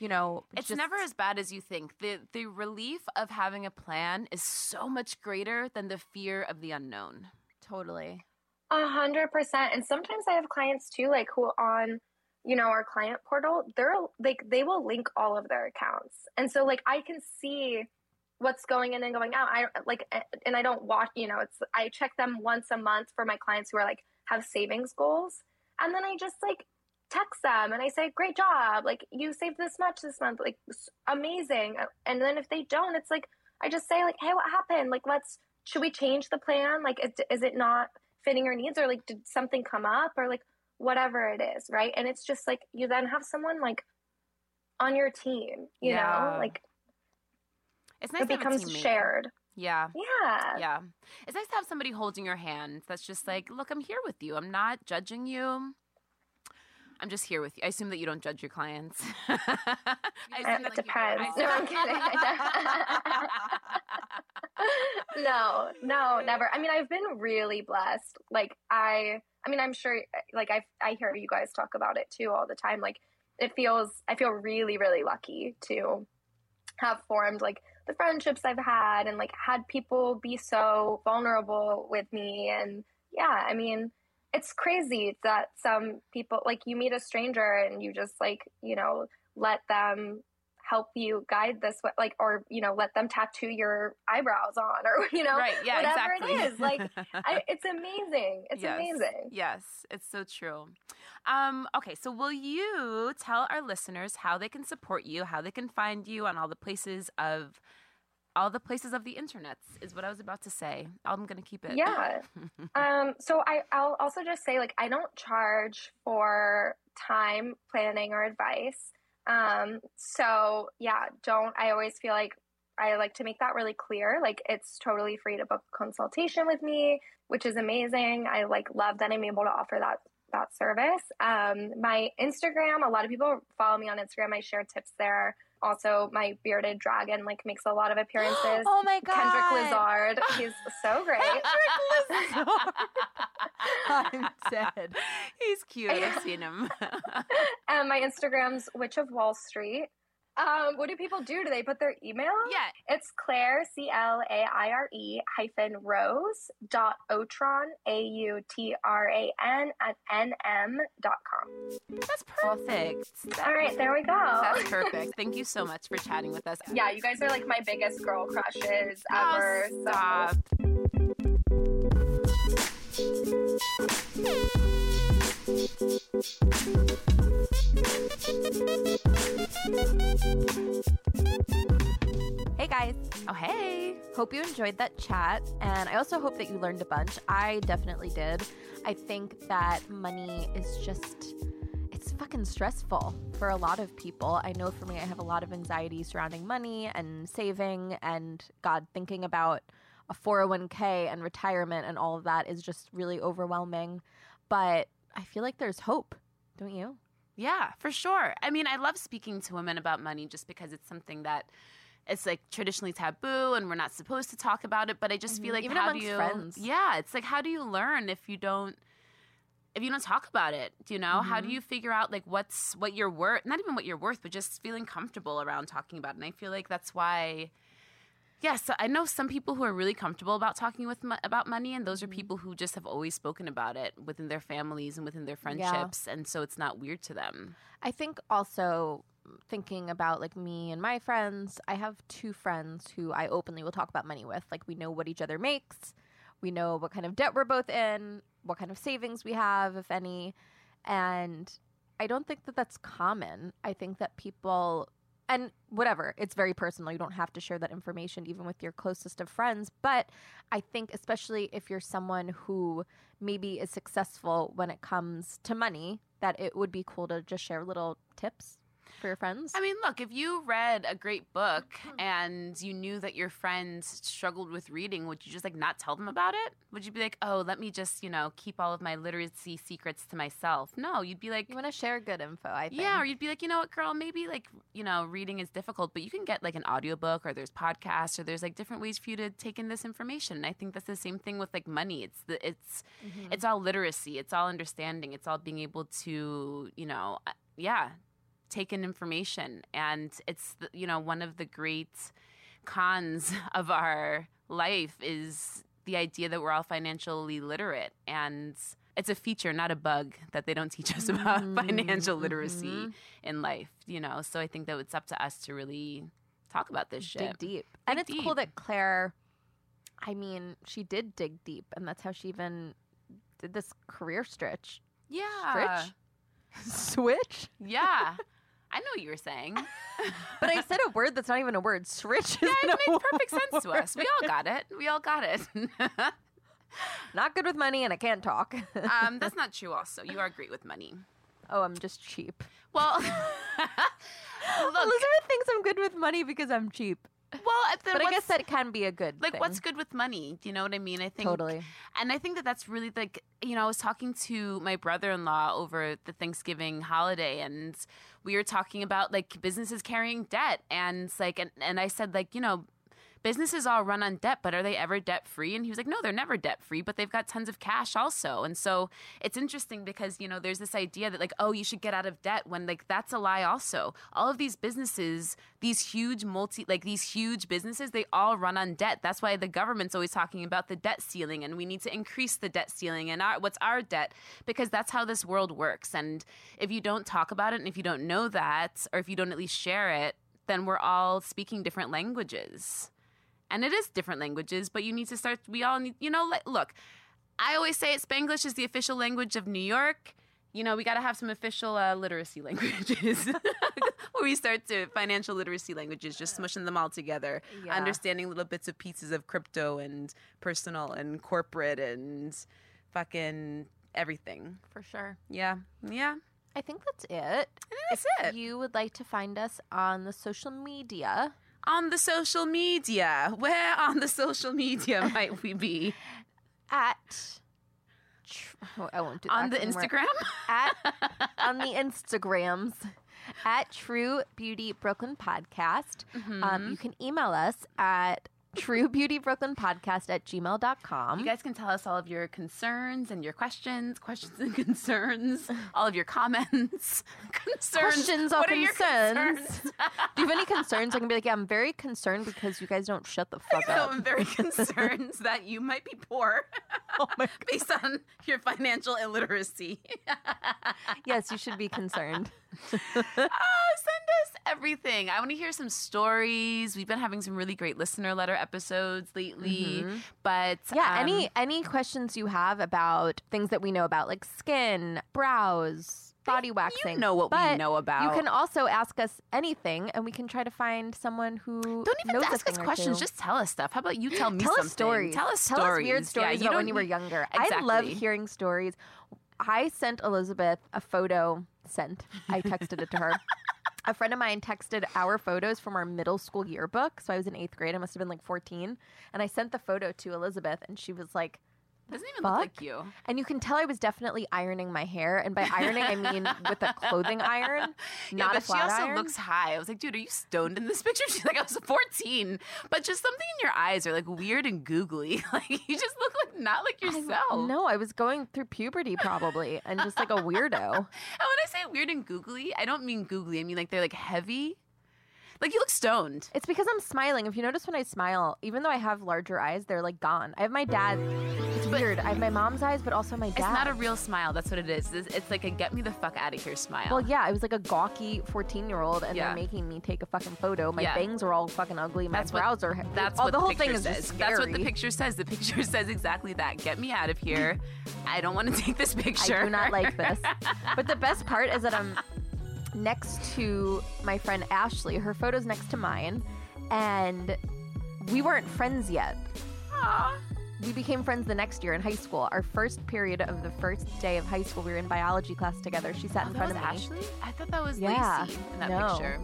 [SPEAKER 2] You know,
[SPEAKER 1] It's
[SPEAKER 2] just-
[SPEAKER 1] never as bad as you think. The the relief of having a plan is so much greater than the fear of the unknown.
[SPEAKER 2] totally.
[SPEAKER 3] A hundred percent. And sometimes I have clients too, like who on, you know, our client portal, they're like they will link all of their accounts. And so like I can see what's going in and going out. I like and I don't watch, you know, it's I check them once a month for my clients who are like have savings goals. And then I just like text them and I say, Great job. Like you saved this much this month. Like amazing. Uh, and then if they don't, it's like I just say like, Hey, what happened? Like let's should we change the plan? Like is, is it not fitting your needs or like did something come up or like whatever it is right and it's just like you then have someone like on your team you
[SPEAKER 1] Yeah.
[SPEAKER 3] know like
[SPEAKER 1] It's nice
[SPEAKER 3] it
[SPEAKER 1] to have a
[SPEAKER 3] becomes shared
[SPEAKER 1] Yeah.
[SPEAKER 3] yeah
[SPEAKER 1] Yeah. It's nice to have somebody holding your hand that's just like, look, I'm here with you. I'm not judging you. I'm just here with you. I assume that you don't judge your clients. I uh, assume
[SPEAKER 3] it
[SPEAKER 1] that
[SPEAKER 3] depends. no i'm kidding. No no never. I mean i've been really blessed. Like i i mean i'm sure like i i hear you guys talk about it too all the time. Like it feels i feel really really lucky to have formed like the friendships I've had and like had people be so vulnerable with me. And yeah, I mean, it's crazy that some people like you meet a stranger and you just like, you know, let them help you guide this way like or you know, let them tattoo your eyebrows on or you know,
[SPEAKER 1] right. Yeah.
[SPEAKER 3] whatever
[SPEAKER 1] exactly.
[SPEAKER 3] it is. Like I, it's amazing. It's
[SPEAKER 1] Yes.
[SPEAKER 3] amazing.
[SPEAKER 1] Yes, it's so true. Um, okay, so will you tell our listeners how they can support you, how they can find you on all the places of all the places of the internet is what I was about to say. I'm gonna keep it.
[SPEAKER 3] Yeah. um, so I, I'll also just say, like, I don't charge for time planning or advice. Um, so yeah, don't. I always feel like I like to make that really clear. Like, it's totally free to book a consultation with me, which is amazing. I like love that I'm able to offer that that service. Um, my Instagram, a lot of people follow me on Instagram. I share tips there. Also, my bearded dragon like makes a lot of appearances.
[SPEAKER 2] Oh my god,
[SPEAKER 3] Kendrick Lazard. He's so great.
[SPEAKER 2] Kendrick Lizard, I'm dead.
[SPEAKER 1] He's cute. I've seen him.
[SPEAKER 3] and my Instagram's Witch of Wall Street. Um, what do people do? Do they put their email?
[SPEAKER 1] yeah.
[SPEAKER 3] It's Claire, C L A I R E hyphen Rose dot Autran, A U T R A N at NM dot com.
[SPEAKER 1] That's perfect.
[SPEAKER 3] All right, there we go.
[SPEAKER 1] That's perfect. Thank you so much for chatting with us.
[SPEAKER 3] Yeah, you guys are like my biggest girl crushes
[SPEAKER 1] Oh,
[SPEAKER 3] ever. so-
[SPEAKER 1] stop.
[SPEAKER 2] Hey guys.
[SPEAKER 1] Oh, hey.
[SPEAKER 2] Hope you enjoyed that chat. And I also hope that you learned a bunch. I definitely did. I think that money is just, it's fucking stressful for a lot of people. I know for me, I have a lot of anxiety surrounding money and saving and, God, thinking about a 401k and retirement and all of that is just really overwhelming. But I feel like there's hope, don't you?
[SPEAKER 1] Yeah, for sure. I mean, I love speaking to women about money just because it's something that it's like traditionally taboo and we're not supposed to talk about it. But I just feel mm-hmm. like
[SPEAKER 2] Even
[SPEAKER 1] how do you?
[SPEAKER 2] friends.
[SPEAKER 1] Yeah, it's like how do you learn if you don't? If you don't talk about it, do you know how do mm-hmm. you figure out like what's what you're worth? Not even what you're worth, but just feeling comfortable around talking about it. And I feel like that's why. Yes, I know some people who are really comfortable about talking with mo- about money, and those are mm-hmm. people who just have always spoken about it within their families and within their friendships, and so it's not weird to them.
[SPEAKER 2] I think also thinking about like me and my friends, I have two friends who I openly will talk about money with. Like we know what each other makes, we know what kind of debt we're both in, what kind of savings we have, if any. And I don't think that that's common. I think that people and whatever, it's very personal. You don't have to share that information even with your closest of friends. But I think, especially if you're someone who maybe is successful when it comes to money, that it would be cool to just share little tips for your friends.
[SPEAKER 1] I mean, look, if you read a great book and you knew that your friends struggled with reading, would you just like not tell them about it? Would you be like, oh, let me just, you know, keep all of my literacy secrets to myself? No, you'd be like,
[SPEAKER 2] you want to share good info, I think.
[SPEAKER 1] yeah, or you'd be like, you know what, girl, maybe like, you know, reading is difficult, but you can get like an audiobook or there's podcasts or there's like different ways for you to take in this information. And I think that's the same thing with like money. It's the it's it's all literacy, it's all understanding, it's all being able to, you know, uh, yeah, take in information. And it's you know, one of the great cons of our life is the idea that we're all financially literate and it's a feature not a bug that they don't teach us about mm-hmm. financial mm-hmm. literacy in life you know so i think that it's up to us to really talk about this shit
[SPEAKER 2] dig deep. and
[SPEAKER 1] Dig
[SPEAKER 2] it's cool that Claire, I mean, she did dig deep, and that's how she even did this career stretch.
[SPEAKER 1] yeah
[SPEAKER 2] Stretch? Switch?
[SPEAKER 1] yeah i know what you were saying
[SPEAKER 2] But I said a word that's not even a word. Switch
[SPEAKER 1] yeah it makes perfect
[SPEAKER 2] word.
[SPEAKER 1] sense to us we all got it we all got it
[SPEAKER 2] Not good with money, and I can't talk.
[SPEAKER 1] um, that's not true also you are great with money
[SPEAKER 2] oh, I'm just cheap.
[SPEAKER 1] well
[SPEAKER 2] Elizabeth thinks I'm good with money because I'm cheap.
[SPEAKER 1] Well
[SPEAKER 2] But I guess that can be a good
[SPEAKER 1] like
[SPEAKER 2] thing.
[SPEAKER 1] what's good with money do you know what i mean i think
[SPEAKER 2] Totally.
[SPEAKER 1] and i think that that's really like you know i was talking to my brother-in-law over the thanksgiving holiday and we were talking about like businesses carrying debt and it's like and, and i said like you know businesses all run on debt, but are they ever debt free? And he was like, no, they're never debt free, but they've got tons of cash also. And so it's interesting because, you know, there's this idea that like, oh, you should get out of debt when like that's a lie also. All of these businesses, these huge multi, like these huge businesses, they all run on debt. That's why the government's always talking about the debt ceiling and we need to increase the debt ceiling and our, what's our debt because that's how this world works. And if you don't talk about it and if you don't know that, or if you don't at least share it, then we're all speaking different languages and it is different languages but you need to start we all need you know like look i always say it spanglish is the official language of new york you know we got to have some official uh, literacy languages where we start to financial literacy languages just smushing them all together
[SPEAKER 2] Yeah.
[SPEAKER 1] understanding little bits of pieces of crypto and personal and corporate and fucking everything
[SPEAKER 2] For sure.
[SPEAKER 1] yeah yeah
[SPEAKER 2] I think that's it.
[SPEAKER 1] that's
[SPEAKER 2] if
[SPEAKER 1] it.
[SPEAKER 2] you would like to find us on the social media,
[SPEAKER 1] on the social media? Where on the social media might we be?
[SPEAKER 2] At oh, I won't do that
[SPEAKER 1] on the instagram?
[SPEAKER 2] At on the Instagrams. At True Beauty Brooklyn Podcast.
[SPEAKER 1] Mm-hmm.
[SPEAKER 2] Um, you can email us at True Beauty Brooklyn Podcast at gmail.com.
[SPEAKER 1] You guys can tell us all of your concerns and your questions, questions and concerns, all of your comments, concerns.
[SPEAKER 2] Questions
[SPEAKER 1] what
[SPEAKER 2] concerns?
[SPEAKER 1] concerns?
[SPEAKER 2] Do you have any concerns? I can be like, yeah, I'm very concerned because you guys don't shut the fuck
[SPEAKER 1] so
[SPEAKER 2] up.
[SPEAKER 1] I'm very concerned that you might be poor
[SPEAKER 2] Oh
[SPEAKER 1] based on your financial illiteracy.
[SPEAKER 2] yes, you should be concerned.
[SPEAKER 1] Oh, send us everything. I want to hear some stories. We've been having some really great listener letter episodes lately. But
[SPEAKER 2] Yeah,
[SPEAKER 1] um,
[SPEAKER 2] any any questions you have about things that we know about, like skin, brows, body waxing.
[SPEAKER 1] know what we know about.
[SPEAKER 2] You can also ask us anything, and we can try to find someone who
[SPEAKER 1] Don't even ask us questions. Just tell us stuff. How about you tell me
[SPEAKER 2] tell
[SPEAKER 1] something?
[SPEAKER 2] us stories.
[SPEAKER 1] Tell us
[SPEAKER 2] Tell
[SPEAKER 1] stories.
[SPEAKER 2] us weird
[SPEAKER 1] Yeah,
[SPEAKER 2] stories
[SPEAKER 1] you
[SPEAKER 2] about when you were younger. I love hearing stories. I sent Elizabeth a photo. Sent. I texted it to her. A friend of mine texted our photos from our middle school yearbook. So I was in eighth grade. I must have been like 14. And I sent the photo to Elizabeth, and she was like,
[SPEAKER 1] Doesn't even look like you.
[SPEAKER 2] and you can tell I was definitely ironing my hair. And by ironing, I mean with a clothing iron,
[SPEAKER 1] yeah,
[SPEAKER 2] not
[SPEAKER 1] but
[SPEAKER 2] a flat
[SPEAKER 1] she also
[SPEAKER 2] iron.
[SPEAKER 1] looks high. I was like, dude, are you stoned in this picture? She's like, I was 14, but just something in your eyes are like weird and googly. Like you just look like not like
[SPEAKER 2] I-
[SPEAKER 1] yourself.
[SPEAKER 2] no, I was going through puberty probably, and just like a weirdo.
[SPEAKER 1] And when I say weird and googly, I don't mean googly. I mean like they're like heavy. Like you look stoned.
[SPEAKER 2] It's because I'm smiling. If you notice when I smile, even though I have larger eyes, they're like gone. I have my dad. It's weird. I have my mom's eyes, but also my dad.
[SPEAKER 1] It's not a real smile. That's what it is. It's, it's like a get me the fuck out of here smile.
[SPEAKER 2] Well, yeah, I was like a gawky 14 year old, and
[SPEAKER 1] Yeah.
[SPEAKER 2] they're making me take a fucking photo. My
[SPEAKER 1] Yeah.
[SPEAKER 2] bangs are all fucking ugly. My
[SPEAKER 1] That's what-
[SPEAKER 2] brows are.
[SPEAKER 1] That's
[SPEAKER 2] oh,
[SPEAKER 1] what
[SPEAKER 2] the whole
[SPEAKER 1] picture
[SPEAKER 2] thing is
[SPEAKER 1] says. That's what the
[SPEAKER 2] scary.
[SPEAKER 1] picture says. The picture says exactly that. Get me out of here. I don't want to take this picture.
[SPEAKER 2] I do not like this. But the best part is that I'm next to my friend Ashley. Her photo's next to mine, and we weren't friends yet.
[SPEAKER 1] Aw.
[SPEAKER 2] We became friends the next year in high school. Our first period of the first day of high school, we were in biology class together. She sat
[SPEAKER 1] Oh,
[SPEAKER 2] in front of me.
[SPEAKER 1] Ashley? I thought that was
[SPEAKER 2] Yeah,
[SPEAKER 1] Lacey in that
[SPEAKER 2] no.
[SPEAKER 1] picture.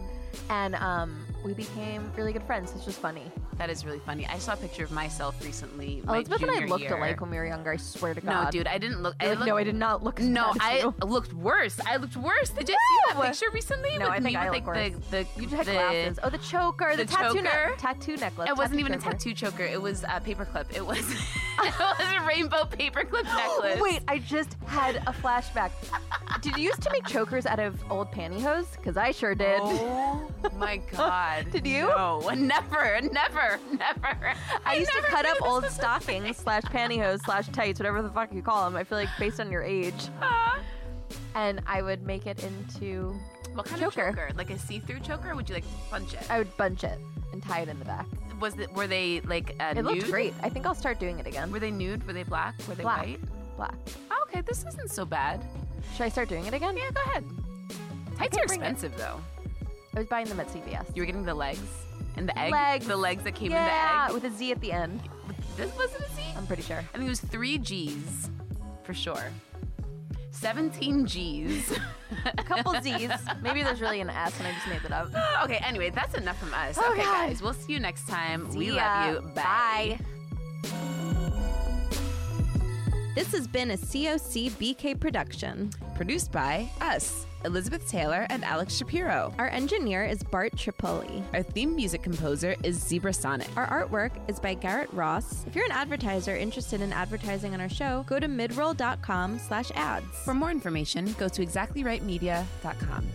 [SPEAKER 2] and um, we became really good friends. It's just funny.
[SPEAKER 1] That is really funny. I saw a picture of myself recently. Oh, my
[SPEAKER 2] Elizabeth and I looked
[SPEAKER 1] year.
[SPEAKER 2] alike when we were younger. I swear to God.
[SPEAKER 1] No, dude, I didn't look. I
[SPEAKER 2] like,
[SPEAKER 1] looked,
[SPEAKER 2] no, I did not look. As
[SPEAKER 1] No, I
[SPEAKER 2] you."
[SPEAKER 1] looked worse. I looked worse. Did you see that picture recently?
[SPEAKER 2] No,
[SPEAKER 1] with
[SPEAKER 2] I
[SPEAKER 1] me
[SPEAKER 2] think I
[SPEAKER 1] with like the the
[SPEAKER 2] You just had
[SPEAKER 1] the,
[SPEAKER 2] glasses. Oh, the choker, the,
[SPEAKER 1] the
[SPEAKER 2] tattoo, ne-
[SPEAKER 1] choker.
[SPEAKER 2] tattoo necklace.
[SPEAKER 1] It wasn't even a tattoo choker. It was a paperclip. It was it was a rainbow paperclip necklace.
[SPEAKER 2] Wait, I just had a flashback. Did you used to make chokers out of old pantyhose? Because I sure did.
[SPEAKER 1] Oh my god.
[SPEAKER 2] Did you?
[SPEAKER 1] No, never, never, never.
[SPEAKER 2] I used to cut up old stockings slash pantyhose slash tights, whatever the fuck you call them. I feel like based on your age,
[SPEAKER 1] Ah.
[SPEAKER 2] and I would make it into.
[SPEAKER 1] What kind
[SPEAKER 2] Choker.
[SPEAKER 1] of choker? Like a see-through choker? Or would you like bunch it?
[SPEAKER 2] I would bunch it and tie it in the back.
[SPEAKER 1] Was it? Were they like uh,
[SPEAKER 2] It
[SPEAKER 1] nude?
[SPEAKER 2] looked great. I think I'll start doing it again.
[SPEAKER 1] Were they nude? Were they black? Were they
[SPEAKER 2] Black.
[SPEAKER 1] white?
[SPEAKER 2] Black.
[SPEAKER 1] Oh, okay, this isn't so bad.
[SPEAKER 2] Should I start doing it again?
[SPEAKER 1] Yeah, go ahead. Tights are
[SPEAKER 2] bring it.
[SPEAKER 1] expensive though.
[SPEAKER 2] I was buying them at CVS.
[SPEAKER 1] You were getting the legs and the egg.
[SPEAKER 2] Legs.
[SPEAKER 1] The legs that came
[SPEAKER 2] yeah,
[SPEAKER 1] in the egg.
[SPEAKER 2] with a Z at the end.
[SPEAKER 1] This wasn't a Z.
[SPEAKER 2] I'm pretty sure.
[SPEAKER 1] I think it was three G's, for sure. Seventeen G's.
[SPEAKER 2] A couple Z's. Maybe there's really an S, and I just made that up.
[SPEAKER 1] okay, anyway, that's enough from us.
[SPEAKER 2] Oh,
[SPEAKER 1] okay,
[SPEAKER 2] God.
[SPEAKER 1] guys, we'll see you next time. we
[SPEAKER 2] See
[SPEAKER 1] love
[SPEAKER 2] ya.
[SPEAKER 1] you. Bye.
[SPEAKER 5] This has been a COC BK production.
[SPEAKER 6] Produced by us, Elizabeth Taylor and Alex Shapiro.
[SPEAKER 5] Our engineer is Bart Tripoli.
[SPEAKER 6] Our theme music composer is Zebra Sonic.
[SPEAKER 5] Our artwork is by Garrett Ross. If you're an advertiser interested in advertising on our show, go to midroll.com slash ads.
[SPEAKER 6] For more information, go to exactlyrightmedia.com.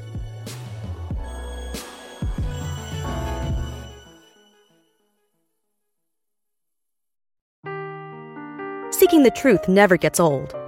[SPEAKER 7] Seeking the truth never gets old.